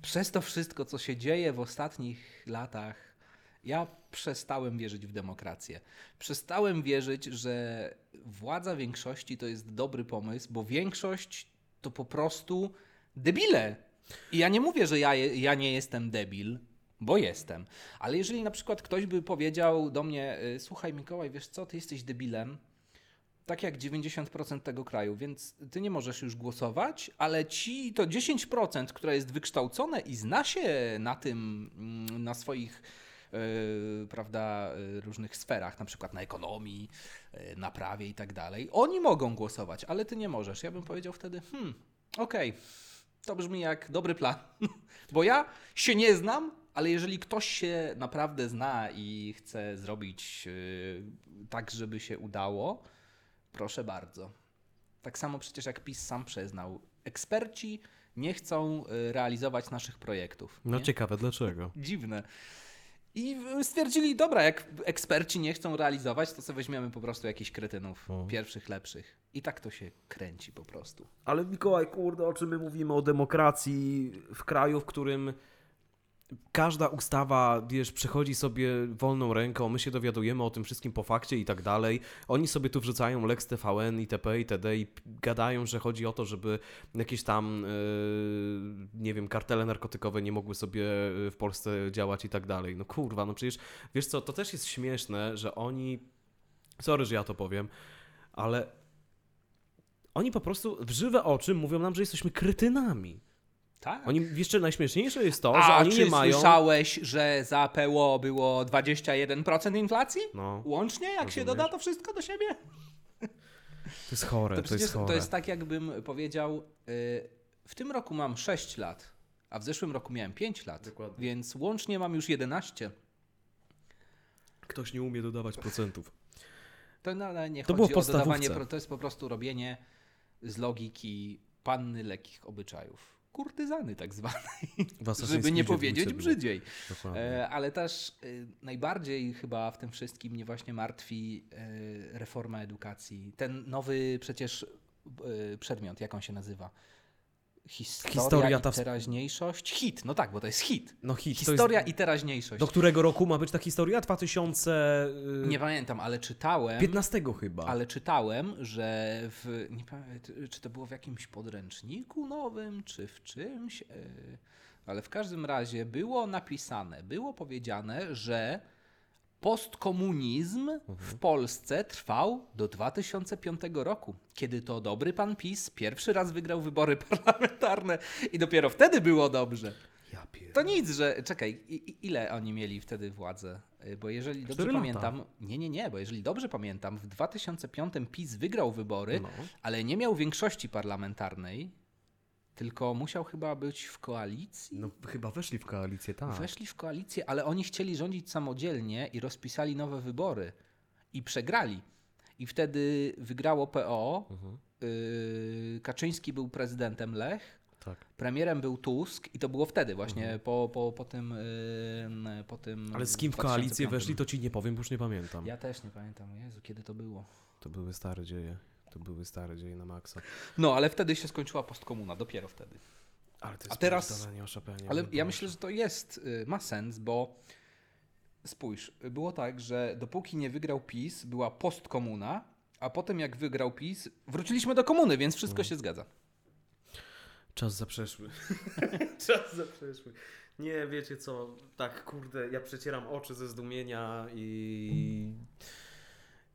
Speaker 2: przez to wszystko, co się dzieje w ostatnich latach, ja przestałem wierzyć w demokrację. Przestałem wierzyć, że władza większości to jest dobry pomysł, bo większość to po prostu debile. I ja nie mówię, że ja, ja nie jestem debil, bo jestem. Ale jeżeli na przykład ktoś by powiedział do mnie, y, słuchaj Mikołaj, wiesz co, ty jesteś debilem, tak jak 90% tego kraju, więc ty nie możesz już głosować, ale ci to 10%, które jest wykształcone i zna się na tym, mm, na swoich yy, prawda, yy, różnych sferach, na przykład na ekonomii, yy, na prawie i tak dalej, oni mogą głosować, ale ty nie możesz. Ja bym powiedział wtedy, hmm, okej, to brzmi jak dobry plan, bo ja się nie znam, ale jeżeli ktoś się naprawdę zna i chce zrobić tak, żeby się udało, proszę bardzo. Tak samo przecież jak PiS sam przyznał, eksperci nie chcą y, realizować naszych projektów.
Speaker 1: No
Speaker 2: nie?
Speaker 1: ciekawe dlaczego.
Speaker 2: Dziwne. I w- stwierdzili, dobra, jak eksperci nie chcą realizować, to sobie weźmiemy po prostu jakichś kretynów,
Speaker 1: O.
Speaker 2: pierwszych, lepszych. I tak to się kręci po prostu.
Speaker 1: Ale Mikołaj, kurde, o czym my mówimy? O demokracji w kraju, w którym każda ustawa, wiesz, przechodzi sobie wolną ręką, my się dowiadujemy o tym wszystkim po fakcie i tak dalej. Oni sobie tu wrzucają Lex TVN, itp., itd. i gadają, że chodzi o to, żeby jakieś tam, yy, nie wiem, kartele narkotykowe nie mogły sobie yy, w Polsce działać i tak dalej. No kurwa, no przecież, wiesz co, to też jest śmieszne, że oni, sorry, że ja to powiem, ale oni po prostu w żywe oczy mówią nam, że jesteśmy kretynami.
Speaker 2: Tak.
Speaker 1: Oni, jeszcze najśmieszniejsze jest to, że
Speaker 2: A
Speaker 1: oni
Speaker 2: czy
Speaker 1: nie mają...
Speaker 2: słyszałeś, że za PO było 21% inflacji?
Speaker 1: No,
Speaker 2: Łącznie, jak się
Speaker 1: Rozumiesz?
Speaker 2: doda to wszystko do siebie?
Speaker 1: to jest chore,
Speaker 2: To
Speaker 1: to, jest chore.
Speaker 2: to jest tak, jakbym powiedział, y, w tym roku mam 6 lat, a w zeszłym roku miałem 5 lat,
Speaker 1: Dokładnie.
Speaker 2: więc łącznie mam już 11.
Speaker 1: Ktoś nie umie dodawać procentów.
Speaker 2: To no, nie
Speaker 1: To
Speaker 2: chodzi
Speaker 1: było
Speaker 2: o dodawanie, to jest po prostu robienie z logiki panny lekkich obyczajów. Kurtyzany tak zwanej, żeby nie powiedzieć brzydziej.
Speaker 1: Dokładnie.
Speaker 2: E, ale też y, najbardziej chyba w tym wszystkim mnie właśnie martwi e, reforma edukacji. Ten nowy przecież e, przedmiot, jak on się nazywa? Historia,
Speaker 1: Historia
Speaker 2: i
Speaker 1: ta w-
Speaker 2: teraźniejszość? Hit, no tak, bo to jest hit.
Speaker 1: No hit,
Speaker 2: Historia
Speaker 1: to jest...
Speaker 2: i teraźniejszość.
Speaker 1: Do którego roku ma być ta historia? 2000... yy,
Speaker 2: Nie pamiętam, ale czytałem.
Speaker 1: 15 chyba.
Speaker 2: Ale czytałem, że w. Nie pamiętam, czy to było w jakimś podręczniku nowym, czy w czymś. e, Ale w każdym razie było napisane, było powiedziane, że postkomunizm w Polsce trwał do 2005 roku, kiedy to dobry pan PiS pierwszy raz wygrał wybory parlamentarne i dopiero wtedy było dobrze.
Speaker 1: Ja pier...
Speaker 2: To nic, że. Czekaj, ile oni mieli wtedy władzę? Y, Bo jeżeli dobrze pamiętam. Nie, nie, nie, bo jeżeli dobrze pamiętam, w 2005 PiS wygrał wybory,
Speaker 1: No.
Speaker 2: ale nie miał większości parlamentarnej, tylko musiał chyba być w koalicji.
Speaker 1: no chyba weszli w koalicję, tak.
Speaker 2: Weszli w koalicję, ale oni chcieli rządzić samodzielnie i rozpisali nowe wybory. I przegrali. I wtedy wygrało PO.
Speaker 1: Mhm.
Speaker 2: y, Kaczyński był prezydentem Lech.
Speaker 1: Tak.
Speaker 2: Premierem był Tusk i to było wtedy właśnie po, po, po tym yy, po tym
Speaker 1: Mhm. Ale z kim w koalicję
Speaker 2: 2005.
Speaker 1: weszli, to ci nie powiem, bo już nie pamiętam.
Speaker 2: Ja też nie pamiętam, Jezu, kiedy to było.
Speaker 1: To były stare dzieje. To były stare dzieje na maksa.
Speaker 2: No, ale wtedy się skończyła postkomuna, dopiero wtedy.
Speaker 1: Ale to jest
Speaker 2: A teraz-
Speaker 1: o Chopinie,
Speaker 2: Ale ja myślę, że to jest, y, ma sens, bo spójrz, było tak, że dopóki nie wygrał PiS, była postkomuna, a potem jak wygrał PiS, wróciliśmy do komuny, więc wszystko
Speaker 1: Mm.
Speaker 2: się zgadza.
Speaker 1: Czas zaprzeszły. Czas zaprzeszły. Nie, wiecie co, tak kurde, ja przecieram oczy ze zdumienia i...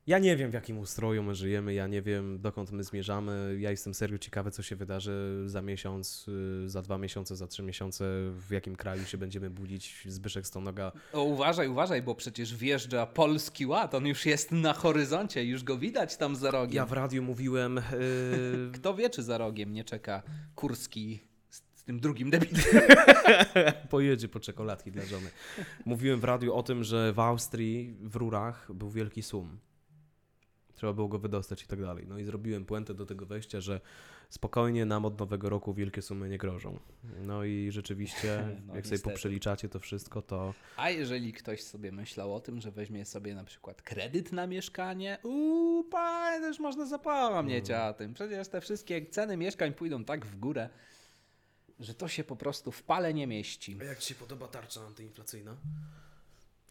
Speaker 1: Ja nie wiem, w jakim ustroju my żyjemy, ja nie wiem, dokąd my zmierzamy. Ja jestem serio ciekawy, co się wydarzy za miesiąc, y, za dwa miesiące, za trzy miesiące, w jakim kraju się będziemy budzić. Zbyszek Stonoga
Speaker 2: O, uważaj, uważaj, bo przecież wjeżdża polski ład, on już jest na horyzoncie, już go widać tam za rogiem.
Speaker 1: Ja w radiu mówiłem, y,
Speaker 2: Kto wie, czy za rogiem nie czeka Kurski z, z tym drugim debitem.
Speaker 1: pojedzie po czekoladki dla żony. Mówiłem w radiu o tym, że w Austrii, w rurach był wielki sum. Trzeba było go wydostać i tak dalej. No i zrobiłem puentę do tego wejścia, że spokojnie nam od nowego roku wielkie sumy nie grożą. No i rzeczywiście,
Speaker 2: No,
Speaker 1: jak sobie
Speaker 2: niestety.
Speaker 1: poprzeliczacie to wszystko, to
Speaker 2: A jeżeli ktoś sobie myślał o tym, że weźmie sobie na przykład kredyt na mieszkanie, uuu, panie, też można zapomnieć
Speaker 1: Mm.
Speaker 2: o tym. Przecież te wszystkie ceny mieszkań pójdą tak w górę, że to się po prostu w pale nie mieści.
Speaker 1: A jak Ci się podoba tarcza antyinflacyjna?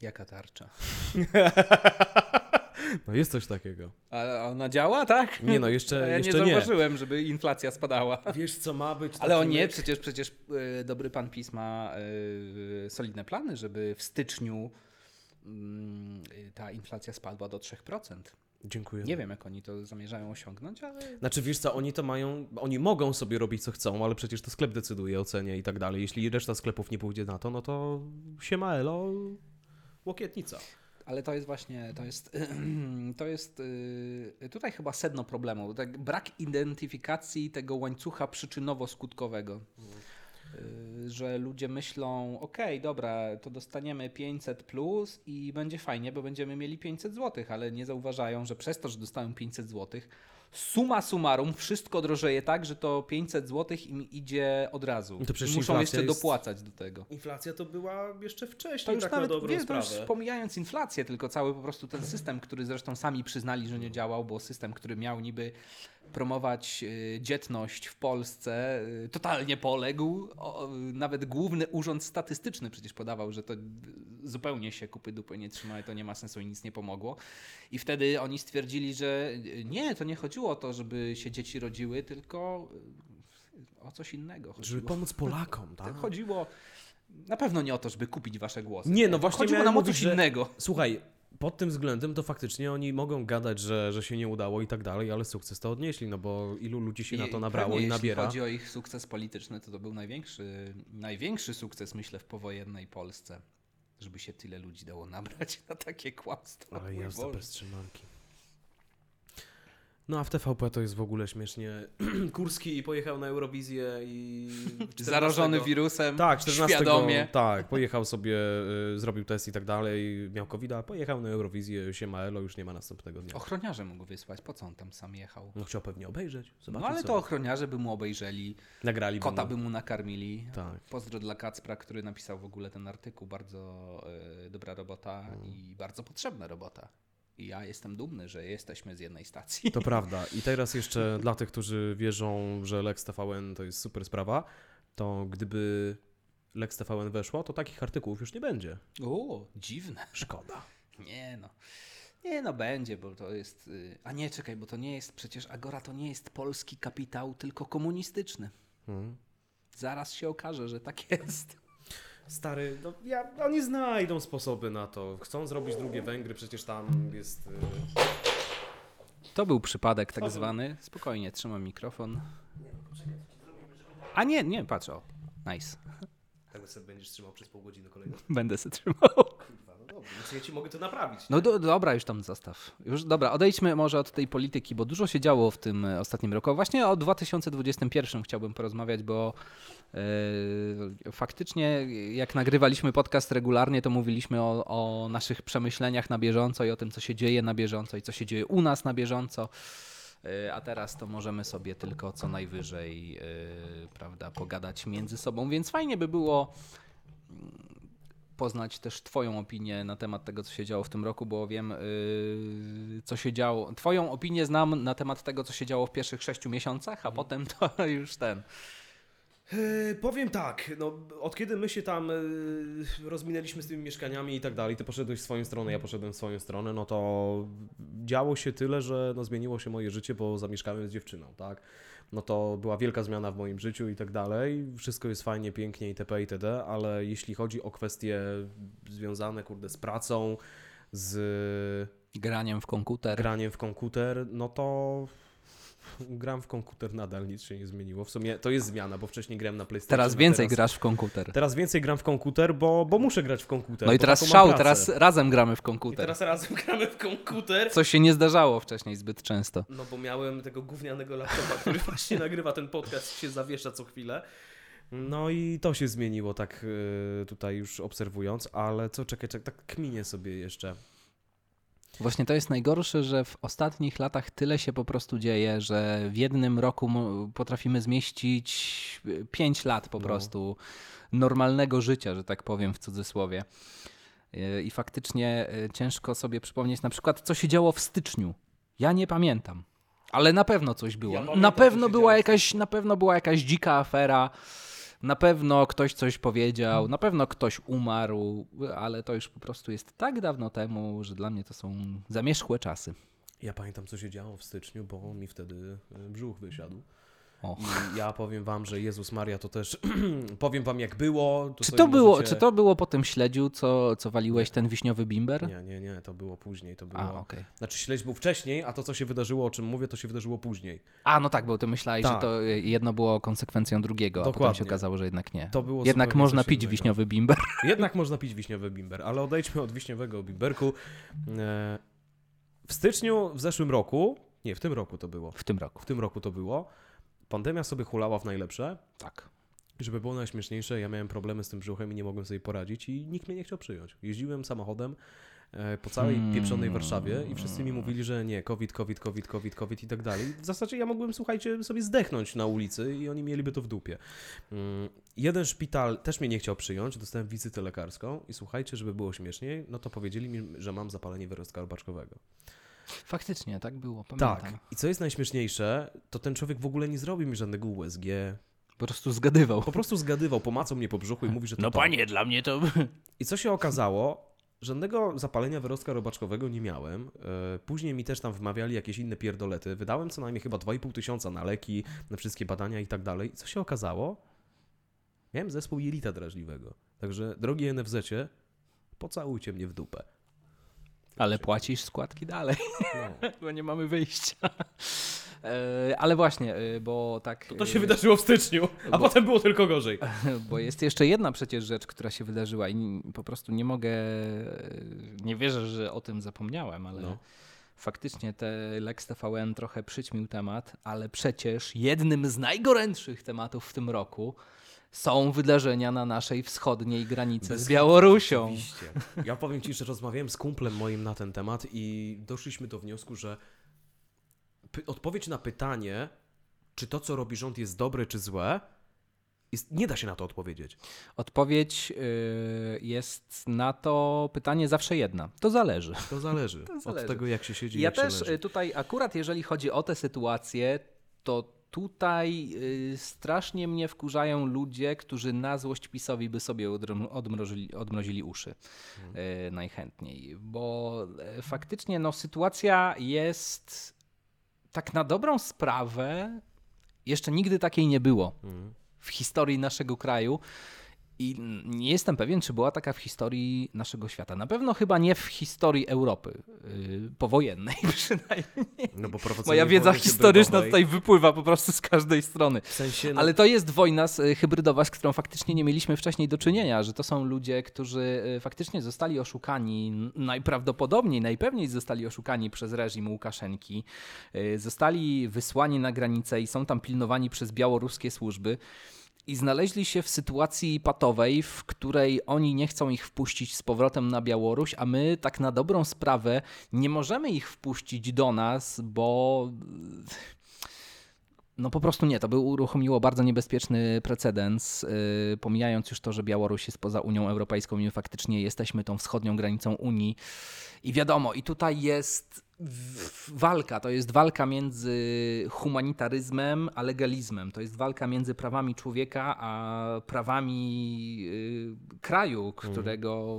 Speaker 2: Jaka tarcza?
Speaker 1: No jest coś takiego.
Speaker 2: A ona działa, tak?
Speaker 1: Nie no, jeszcze,
Speaker 2: ja
Speaker 1: jeszcze
Speaker 2: nie
Speaker 1: nie.
Speaker 2: zauważyłem, żeby inflacja spadała.
Speaker 1: Wiesz co ma być?
Speaker 2: Ale o nie, przecież, przecież y, dobry pan PiS ma y, solidne plany, żeby w styczniu mm, ta inflacja spadła do 3%.
Speaker 1: Dziękuję.
Speaker 2: Nie wiem, jak oni to zamierzają osiągnąć, ale
Speaker 1: Znaczy wiesz co, oni to mają, oni mogą sobie robić co chcą, ale przecież to sklep decyduje o cenie i tak dalej. Jeśli reszta sklepów nie pójdzie na to, no to siema elo, łokietnica.
Speaker 2: Ale to jest właśnie, to jest, to jest y, tutaj chyba sedno problemu. Tak, brak identyfikacji tego łańcucha przyczynowo-skutkowego. Y, Że ludzie myślą, okej, dobra, to dostaniemy 500 plus i będzie fajnie, bo będziemy mieli 500 zł, ale nie zauważają, że przez to, że dostają 500 zł, suma summarum wszystko drożeje tak, że to 500 zł im idzie od razu.
Speaker 1: To przecież
Speaker 2: I Muszą jeszcze
Speaker 1: jest-
Speaker 2: dopłacać do tego.
Speaker 1: Inflacja to była jeszcze
Speaker 2: To
Speaker 1: wcześniej,
Speaker 2: już
Speaker 1: tak
Speaker 2: nawet,
Speaker 1: na dobrą
Speaker 2: wiesz, to już
Speaker 1: sprawę.
Speaker 2: pomijając inflację, tylko cały po prostu ten system, który zresztą sami przyznali, że nie działał, bo system, który miał niby promować y, dzietność w Polsce, y, totalnie poległ. O, y, nawet Główny Urząd Statystyczny przecież podawał, że to zupełnie się kupy dupy nie trzyma i to nie ma sensu i nic nie pomogło. I wtedy oni stwierdzili, że nie, to nie chodziło o to, żeby się dzieci rodziły, tylko o coś innego.
Speaker 1: Żeby
Speaker 2: Chodziło.
Speaker 1: pomóc Polakom, tak?
Speaker 2: Chodziło na pewno nie o to, żeby kupić wasze głosy.
Speaker 1: Nie, no właśnie
Speaker 2: Chodziło nam o coś
Speaker 1: że-
Speaker 2: innego.
Speaker 1: Słuchaj, pod tym względem to faktycznie oni mogą gadać, że, że się nie udało i tak dalej, ale sukces to odnieśli, no bo ilu ludzi się na to nabrało
Speaker 2: pewnie,
Speaker 1: i nabiera.
Speaker 2: Jeśli chodzi o ich sukces polityczny, to to był największy, największy sukces, myślę, w powojennej Polsce. Żeby się tyle ludzi dało nabrać na takie kłamstwo.
Speaker 1: Ale jazda bez trzymanki. No a w TVP to jest w ogóle śmiesznie. Kurski pojechał na Eurowizję i... 14
Speaker 2: Zarażony wirusem,
Speaker 1: Tak, 14.
Speaker 2: świadomie.
Speaker 1: Tak, pojechał sobie, y, zrobił test i tak dalej, miał covid pojechał na Eurowizję, siema elo, już nie ma następnego dnia.
Speaker 2: Ochroniarze mógł wysłać, po co on tam sam jechał?
Speaker 1: No chciał pewnie obejrzeć,
Speaker 2: No
Speaker 1: zobaczyć
Speaker 2: ale
Speaker 1: co.
Speaker 2: to ochroniarze by mu obejrzeli,
Speaker 1: Nagrali
Speaker 2: kota by mu nakarmili.
Speaker 1: Tak.
Speaker 2: Pozdro dla Kacpra, który napisał w ogóle ten artykuł. Bardzo e, dobra robota
Speaker 1: Mm.
Speaker 2: i bardzo potrzebna robota. I ja jestem dumny, że jesteśmy z jednej stacji.
Speaker 1: To prawda. I teraz jeszcze dla tych, którzy wierzą, że Lex TVN to jest super sprawa, to gdyby Lex TVN weszło, to takich artykułów już nie będzie.
Speaker 2: O, dziwne.
Speaker 1: Szkoda.
Speaker 2: Nie no. Nie no, będzie, bo to jest... y, A nie, czekaj, bo to nie jest przecież Agora to nie jest polski kapitał, tylko komunistyczny.
Speaker 1: Mhm.
Speaker 2: Zaraz się okaże, że tak jest.
Speaker 1: Stary, no ja, oni znajdą sposoby na to. Chcą zrobić drugie Węgry, przecież tam jest... y,
Speaker 2: To był przypadek tak zwany. Spokojnie, trzymam mikrofon. A nie, nie, patrz o. Nice.
Speaker 1: Tak sobie będziesz trzymał przez pół godziny kolejną.
Speaker 2: Będę se trzymał.
Speaker 1: No więc ja ci mogę to naprawić.
Speaker 2: No do, dobra, już tam zostaw. Już dobra, odejdźmy może od tej polityki, bo dużo się działo w tym e, ostatnim roku. Właśnie o 2021 chciałbym porozmawiać, bo e, faktycznie jak nagrywaliśmy podcast regularnie, to mówiliśmy o, o naszych przemyśleniach na bieżąco i o tym, co się dzieje na bieżąco i co się dzieje u nas na bieżąco. E, A teraz to możemy sobie tylko co najwyżej, e, prawda, pogadać między sobą, więc fajnie by było poznać też Twoją opinię na temat tego, co się działo w tym roku, bo wiem, yy, co się działo. Twoją opinię znam na temat tego, co się działo w pierwszych sześciu miesiącach, a potem to już ten.
Speaker 1: E, powiem tak, no, od kiedy my się tam e, rozminęliśmy z tymi mieszkaniami i tak dalej, ty poszedłeś w swoją stronę, ja poszedłem w swoją stronę, no to działo się tyle, że no, zmieniło się moje życie, bo zamieszkałem z dziewczyną, tak? No to była wielka zmiana w moim życiu i tak dalej. Wszystko jest fajnie, pięknie itp. itd., ale jeśli chodzi o kwestie związane, kurde, z pracą, z
Speaker 2: Graniem w komputer.
Speaker 1: graniem w komputer, no to gram w komputer nadal, nic się nie zmieniło. W sumie to jest zmiana, bo wcześniej grałem na PlayStation.
Speaker 2: Teraz więcej
Speaker 1: teraz,
Speaker 2: grasz w komputer.
Speaker 1: Teraz więcej gram w komputer, bo, bo muszę grać w komputer.
Speaker 2: No i teraz szał, teraz razem gramy w
Speaker 1: I
Speaker 2: komputer.
Speaker 1: teraz razem gramy w komputer.
Speaker 2: Co się nie zdarzało wcześniej zbyt często.
Speaker 1: No bo miałem tego gównianego laptopa, który właśnie nagrywa ten podcast, się zawiesza co chwilę. No i to się zmieniło tak yy, tutaj już obserwując, ale co, czekaj, czekaj, tak kminię sobie jeszcze.
Speaker 2: Właśnie to jest najgorsze, że w ostatnich latach tyle się po prostu dzieje, że w jednym roku potrafimy zmieścić 5 lat po
Speaker 1: No.
Speaker 2: prostu normalnego życia, że tak powiem w cudzysłowie. Yy, I faktycznie yy, ciężko sobie przypomnieć na przykład, co się działo w styczniu. Ja nie pamiętam. Ale na pewno coś było.
Speaker 1: Ja pamiętam,
Speaker 2: na pewno była jakaś, na pewno była jakaś dzika afera. Na pewno ktoś coś powiedział, na pewno ktoś umarł, ale to już po prostu jest tak dawno temu, że dla mnie to są zamierzchłe czasy.
Speaker 1: Ja pamiętam, co się działo w styczniu, bo mi wtedy brzuch wysiadł.
Speaker 2: O.
Speaker 1: I ja powiem wam, że Jezus Maria to też powiem wam jak było.
Speaker 2: Czy
Speaker 1: sobie
Speaker 2: to, było,
Speaker 1: możecie-
Speaker 2: czy to było po tym śledziu, co, co waliłeś ten wiśniowy bimber?
Speaker 1: Nie, nie, nie, to było później. To było...
Speaker 2: A, okej.
Speaker 1: Znaczy śledź był wcześniej, a to co się wydarzyło, o czym mówię, to się wydarzyło później.
Speaker 2: A, no tak, bo ty myślałeś,
Speaker 1: Tak.
Speaker 2: że to jedno było konsekwencją drugiego, a potem się
Speaker 1: Dokładnie.
Speaker 2: okazało, że jednak nie.
Speaker 1: To było
Speaker 2: Jednak można pić
Speaker 1: innego.
Speaker 2: wiśniowy bimber.
Speaker 1: Jednak można pić wiśniowy bimber, ale odejdźmy od wiśniowego bimberku. E, W styczniu w zeszłym roku, nie, w tym roku to było,
Speaker 2: W tym roku.
Speaker 1: w tym roku to było, pandemia sobie hulała w najlepsze.
Speaker 2: Tak.
Speaker 1: Żeby było najśmieszniejsze, ja miałem problemy z tym brzuchem i nie mogłem sobie poradzić i nikt mnie nie chciał przyjąć. Jeździłem samochodem e, po całej hmm. pieprzonej Warszawie i wszyscy mi mówili, że nie, COVID, COVID, COVID, COVID, COVID i tak dalej. W zasadzie ja mogłem, słuchajcie, sobie zdechnąć na ulicy i oni mieliby to w dupie. Mm, jeden szpital też mnie nie chciał przyjąć, dostałem wizytę lekarską i słuchajcie, żeby było śmieszniej, no to powiedzieli mi, że mam zapalenie wyrostka robaczkowego.
Speaker 2: Faktycznie, tak było, pamiętam. Tak.
Speaker 1: I co jest najśmieszniejsze, to ten człowiek w ogóle nie zrobił mi żadnego USG.
Speaker 2: Po prostu zgadywał.
Speaker 1: Po prostu zgadywał, pomacał mnie po brzuchu i mówi, że to
Speaker 2: No to. panie, dla mnie to...
Speaker 1: I co się okazało? Żadnego zapalenia wyrostka robaczkowego nie miałem. E, później mi też tam wmawiali jakieś inne pierdolety. Wydałem co najmniej chyba 2,5 tysiąca na leki, na wszystkie badania i tak dalej. I co się okazało? Miałem zespół jelita drażliwego. Także, drogi NFZ-cie, pocałujcie mnie w dupę.
Speaker 2: Ale płacisz składki dalej, no. bo nie mamy wyjścia. E, ale właśnie, e, bo tak.
Speaker 1: To, to się e, wydarzyło w styczniu, a bo, potem było tylko gorzej.
Speaker 2: Bo jest jeszcze jedna przecież rzecz, która się wydarzyła i po prostu nie mogę. Nie wierzę, że o tym zapomniałem, ale. No. Faktycznie te Lex TVN trochę przyćmił temat, ale przecież jednym z najgorętszych tematów w tym roku są wydarzenia na naszej wschodniej granicy Bez z Białorusią. Oczywiście.
Speaker 1: Ja powiem Ci, że rozmawiałem z kumplem moim na ten temat i doszliśmy do wniosku, że odpowiedź na pytanie, czy to, co robi rząd, jest dobre czy złe, jest, nie da się na to odpowiedzieć.
Speaker 2: Odpowiedź yy, jest na to pytanie zawsze jedna. To zależy.
Speaker 1: To zależy. To zależy. Od tego, jak się siedzi.
Speaker 2: Ja
Speaker 1: też
Speaker 2: y, tutaj akurat, jeżeli chodzi o tę sytuację, to tutaj y, strasznie mnie wkurzają ludzie, którzy na złość PiSowi by sobie odmrozili, odmrozili uszy hmm. najchętniej, bo e, faktycznie no, sytuacja jest tak na dobrą sprawę jeszcze nigdy takiej nie było hmm. w historii naszego kraju. I nie jestem pewien, czy była taka w historii naszego świata. Na pewno chyba nie w historii Europy yy, powojennej przynajmniej. No bo Moja wiedza historyczna tutaj wypływa po prostu z każdej strony. W sensie, no... Ale to jest wojna y, hybrydowa, z którą faktycznie nie mieliśmy wcześniej do czynienia, że to są ludzie, którzy y, faktycznie zostali oszukani, najprawdopodobniej, najpewniej zostali oszukani przez reżim Łukaszenki, yy, zostali wysłani na granicę i są tam pilnowani przez białoruskie służby i znaleźli się w sytuacji patowej, w której oni nie chcą ich wpuścić z powrotem na Białoruś, a my tak na dobrą sprawę nie możemy ich wpuścić do nas, bo no po prostu nie, to by uruchomiło bardzo niebezpieczny precedens, yy, pomijając już to, że Białoruś jest poza Unią Europejską i my faktycznie jesteśmy tą wschodnią granicą Unii. I wiadomo, i tutaj jest walka, to jest walka między humanitaryzmem a legalizmem. To jest walka między prawami człowieka a prawami yy, kraju, mhm. którego.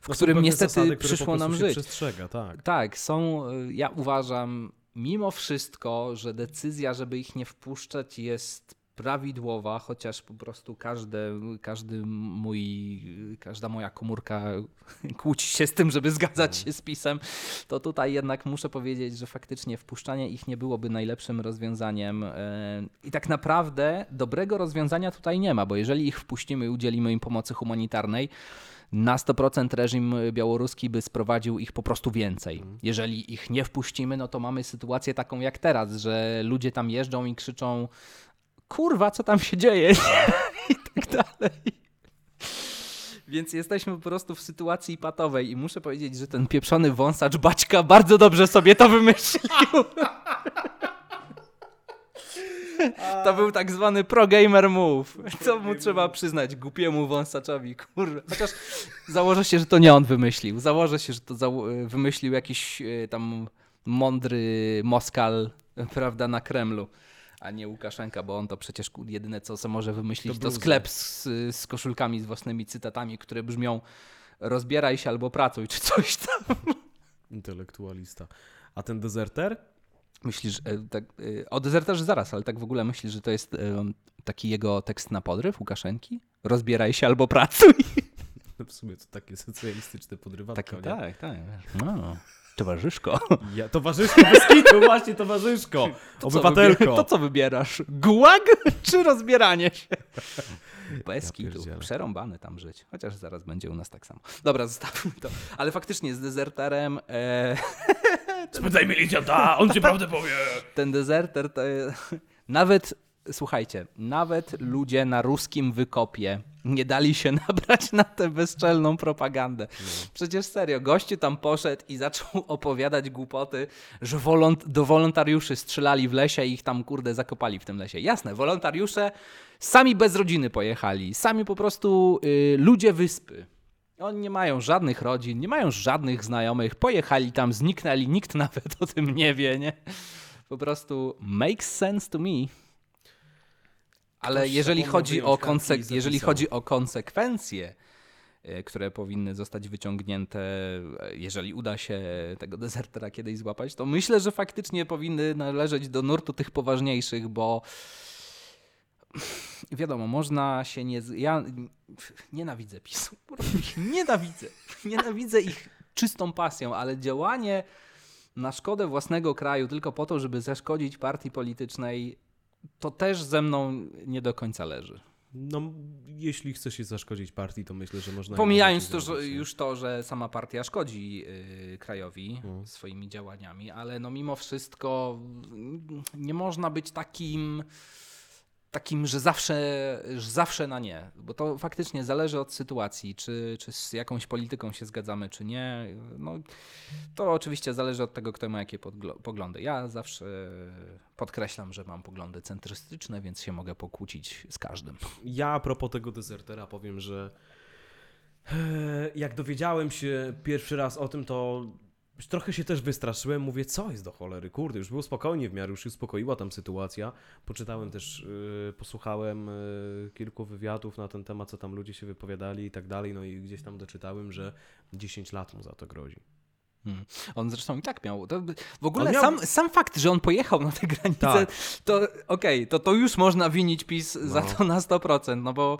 Speaker 2: W no którym niestety zasady, przyszło nam żyć.
Speaker 1: Przestrzega, tak.
Speaker 2: tak, są, y, ja uważam, mimo wszystko, że decyzja, żeby ich nie wpuszczać, jest prawidłowa, chociaż po prostu każde, każdy mój, każda moja komórka kłóci się z tym, żeby zgadzać się z pisem, to tutaj jednak muszę powiedzieć, że faktycznie wpuszczanie ich nie byłoby najlepszym rozwiązaniem. E, I tak naprawdę dobrego rozwiązania tutaj nie ma, bo jeżeli ich wpuścimy i udzielimy im pomocy humanitarnej, na 100% reżim białoruski by sprowadził ich po prostu więcej. Mhm. Jeżeli ich nie wpuścimy, no to mamy sytuację taką jak teraz, że ludzie tam jeżdżą i krzyczą kurwa, co tam się dzieje i tak dalej. Więc jesteśmy po prostu w sytuacji patowej i muszę powiedzieć, że ten pieprzony wąsacz Baćka bardzo dobrze sobie to wymyślił. To był tak zwany pro-gamer move. Co mu trzeba przyznać głupiemu wąsaczowi, kurwa. Chociaż założę się, że to nie on wymyślił. Założę się, że to wymyślił jakiś e, tam mądry Moskal, prawda, na Kremlu a nie Łukaszenka, bo on to przecież jedyne, co sobie może wymyślić, to, to sklep z, z koszulkami z własnymi cytatami, które brzmią rozbieraj się albo pracuj, czy coś tam.
Speaker 1: Intelektualista. A ten dezerter?
Speaker 2: Myślisz, e, tak, e, o dezerterze zaraz, ale tak w ogóle myślisz, że to jest e, taki jego tekst na podryw Łukaszenki? Rozbieraj się albo pracuj.
Speaker 1: W sumie to takie socjalistyczne podrywanko,
Speaker 2: Takie, tak, tak. No. Towarzyszko.
Speaker 1: Ja, towarzyszko, bez kitu, właśnie towarzyszko. To Obywatelko.
Speaker 2: Co to co wybierasz? Gułag czy rozbieranie się? Bez ja kitu. Przerąbany tam żyć. Chociaż zaraz będzie u nas tak samo. Dobra, zostawmy to. Ale faktycznie z dezerterem... E...
Speaker 1: Spytaj milicjanta, on ci prawdę powie.
Speaker 2: Ten dezerter to... Nawet słuchajcie, nawet ludzie na ruskim wykopie nie dali się nabrać na tę bezczelną propagandę. Przecież serio, gościu tam poszedł i zaczął opowiadać głupoty, że wolont do wolontariuszy strzelali w lesie i ich tam, kurde, zakopali w tym lesie. Jasne, wolontariusze sami bez rodziny pojechali, sami po prostu y, ludzie wyspy. Oni nie mają żadnych rodzin, nie mają żadnych znajomych, pojechali tam, zniknęli, nikt nawet o tym nie wie, nie? Po prostu makes sense to me. Ale jeżeli chodzi, o konsek- jeżeli chodzi o konsekwencje, e, które powinny zostać wyciągnięte, e, jeżeli uda się tego dezertera kiedyś złapać, to myślę, że faktycznie powinny należeć do nurtu tych poważniejszych, bo wiadomo, można się nie. Ja nienawidzę PiSu. Nienawidzę. Nienawidzę ich czystą pasją, ale działanie na szkodę własnego kraju tylko po to, żeby zaszkodzić partii politycznej, to też ze mną nie do końca leży.
Speaker 1: No, jeśli chce się zaszkodzić partii, to myślę, że można...
Speaker 2: Pomijając to, że już to, że sama partia szkodzi yy, krajowi
Speaker 1: Mhm.
Speaker 2: swoimi działaniami, ale no mimo wszystko mm, nie można być takim takim, że zawsze, że zawsze na nie, bo to faktycznie zależy od sytuacji, czy, czy z jakąś polityką się zgadzamy, czy nie. No, to oczywiście zależy od tego, kto ma jakie poglądy. Ja zawsze podkreślam, że mam poglądy centrystyczne, więc się mogę pokłócić z każdym.
Speaker 1: Ja a propos tego dezertera powiem, że e, jak dowiedziałem się pierwszy raz o tym, to trochę się też wystraszyłem. Mówię, co jest do cholery? Kurde, już było spokojnie w miarę, już się uspokoiła tam sytuacja. Poczytałem też, e, posłuchałem e, kilku wywiadów na ten temat, co tam ludzie się wypowiadali i tak dalej. No i gdzieś tam doczytałem, że 10 lat mu za to grozi.
Speaker 2: Hmm. On zresztą i tak miał. To, w ogóle
Speaker 1: miał-
Speaker 2: sam, sam fakt, że on pojechał na tę granicę,
Speaker 1: Tak.
Speaker 2: to okej, to, to już można winić PiS za
Speaker 1: No.
Speaker 2: to na 100%, no bo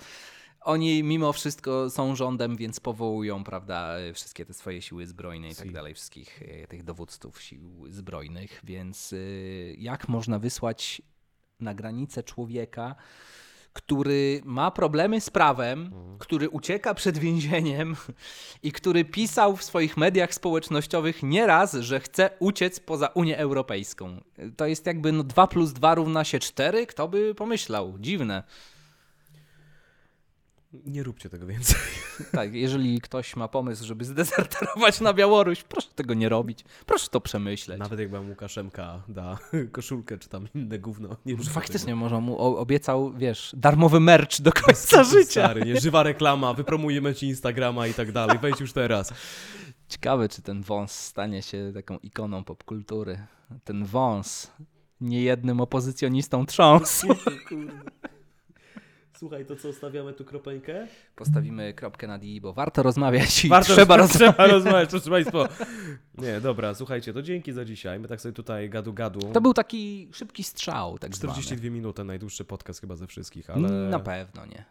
Speaker 2: oni mimo wszystko są rządem, więc powołują, prawda, wszystkie te swoje siły zbrojne i tak dalej, wszystkich e, tych dowódców sił zbrojnych, więc y, jak można wysłać na granicę człowieka, który ma problemy z prawem, który ucieka przed więzieniem i który pisał w swoich mediach społecznościowych nieraz, że chce uciec poza Unię Europejską. To jest jakby no 2 plus 2 równa się 4? Kto by pomyślał? Dziwne.
Speaker 1: Nie róbcie tego więcej.
Speaker 2: Tak, jeżeli ktoś ma pomysł, żeby zdezerterować na Białoruś, proszę tego nie robić. Proszę to przemyśleć.
Speaker 1: Nawet jak wam Łukaszemka da koszulkę czy tam inne gówno. Nie róbcie
Speaker 2: Faktycznie, może mu obiecał, wiesz, darmowy merch do końca
Speaker 1: tego.
Speaker 2: życia.
Speaker 1: Stary, nie? Żywa reklama, wypromujemy ci Instagrama i tak dalej. Wejdź już teraz.
Speaker 2: Ciekawe, czy ten wąs stanie się taką ikoną popkultury. Ten wąs niejednym opozycjonistą trząsł.
Speaker 1: Słuchaj, to co, stawiamy tu kropeńkę?
Speaker 2: Postawimy kropkę nad i, bo warto rozmawiać i
Speaker 1: Warto
Speaker 2: trzeba rozmawiać.
Speaker 1: trzeba rozmawiać, proszę Państwa. Nie, dobra, słuchajcie, to dzięki za dzisiaj. My tak sobie tutaj gadu-gadu.
Speaker 2: To był taki szybki strzał, tak
Speaker 1: 42 minuty, najdłuższy podcast chyba ze wszystkich,
Speaker 2: zwany.
Speaker 1: ale...
Speaker 2: Na pewno nie.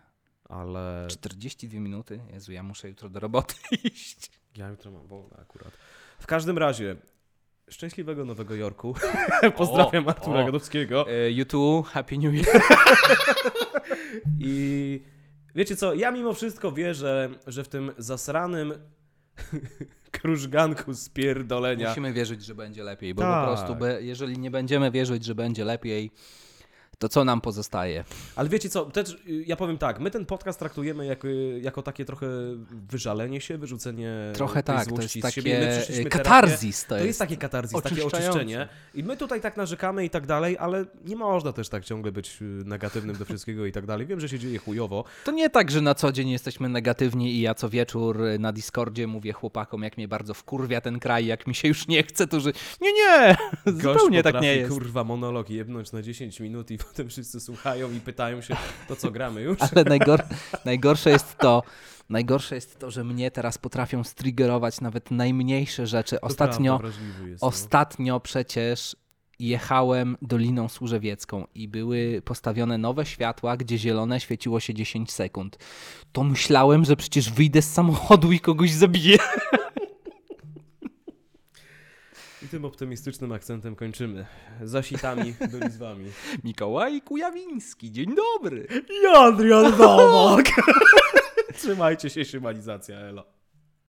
Speaker 1: Ale
Speaker 2: 42 minuty? Jezu, ja muszę jutro do roboty iść.
Speaker 1: ja jutro mam wolne akurat. W każdym razie, szczęśliwego Nowego Jorku. Pozdrawiam Artura
Speaker 2: o.
Speaker 1: Gadowskiego.
Speaker 2: E, YouTube, Happy New Year.
Speaker 1: I wiecie co, ja mimo wszystko wierzę, że w tym zasranym krużganku spierdolenia
Speaker 2: Musimy wierzyć, że będzie lepiej, bo
Speaker 1: Tak.
Speaker 2: po prostu, jeżeli nie będziemy wierzyć, że będzie lepiej, to co nam pozostaje?
Speaker 1: Ale wiecie co, też, y, ja powiem tak, my ten podcast traktujemy jako, jako takie trochę wyżalenie się, wyrzucenie
Speaker 2: Trochę
Speaker 1: tej
Speaker 2: tak, to jest
Speaker 1: z
Speaker 2: takie katarzis. To,
Speaker 1: To
Speaker 2: jest.
Speaker 1: jest takie katarzis, takie oczyszczenie. I my tutaj tak narzekamy i tak dalej, ale nie można też tak ciągle być y, negatywnym do wszystkiego i tak dalej. Wiem, że się dzieje chujowo.
Speaker 2: To nie tak, że na co dzień jesteśmy negatywni i ja co wieczór na Discordzie mówię chłopakom, jak mnie bardzo wkurwia ten kraj, jak mi się już nie chce, to że nie, nie,
Speaker 1: Gość
Speaker 2: zupełnie tak nie jest.
Speaker 1: kurwa monolog jebnąć na 10 minut i potem wszyscy słuchają i pytają się, to co gramy już?
Speaker 2: Ale najgor, najgorsze jest to, najgorsze jest to, że mnie teraz potrafią striggerować nawet najmniejsze rzeczy. Ostatnio,
Speaker 1: prawda, no.
Speaker 2: ostatnio przecież jechałem Doliną Służewiecką i były postawione nowe światła, gdzie zielone świeciło się 10 sekund. To myślałem, że przecież wyjdę z samochodu i kogoś zabiję.
Speaker 1: I tym optymistycznym akcentem kończymy. Zasitami do lizwami.
Speaker 2: Mikołaj Kujawiński, dzień dobry.
Speaker 1: I Adrian Nowak! Trzymajcie się, szymalizacja, elo.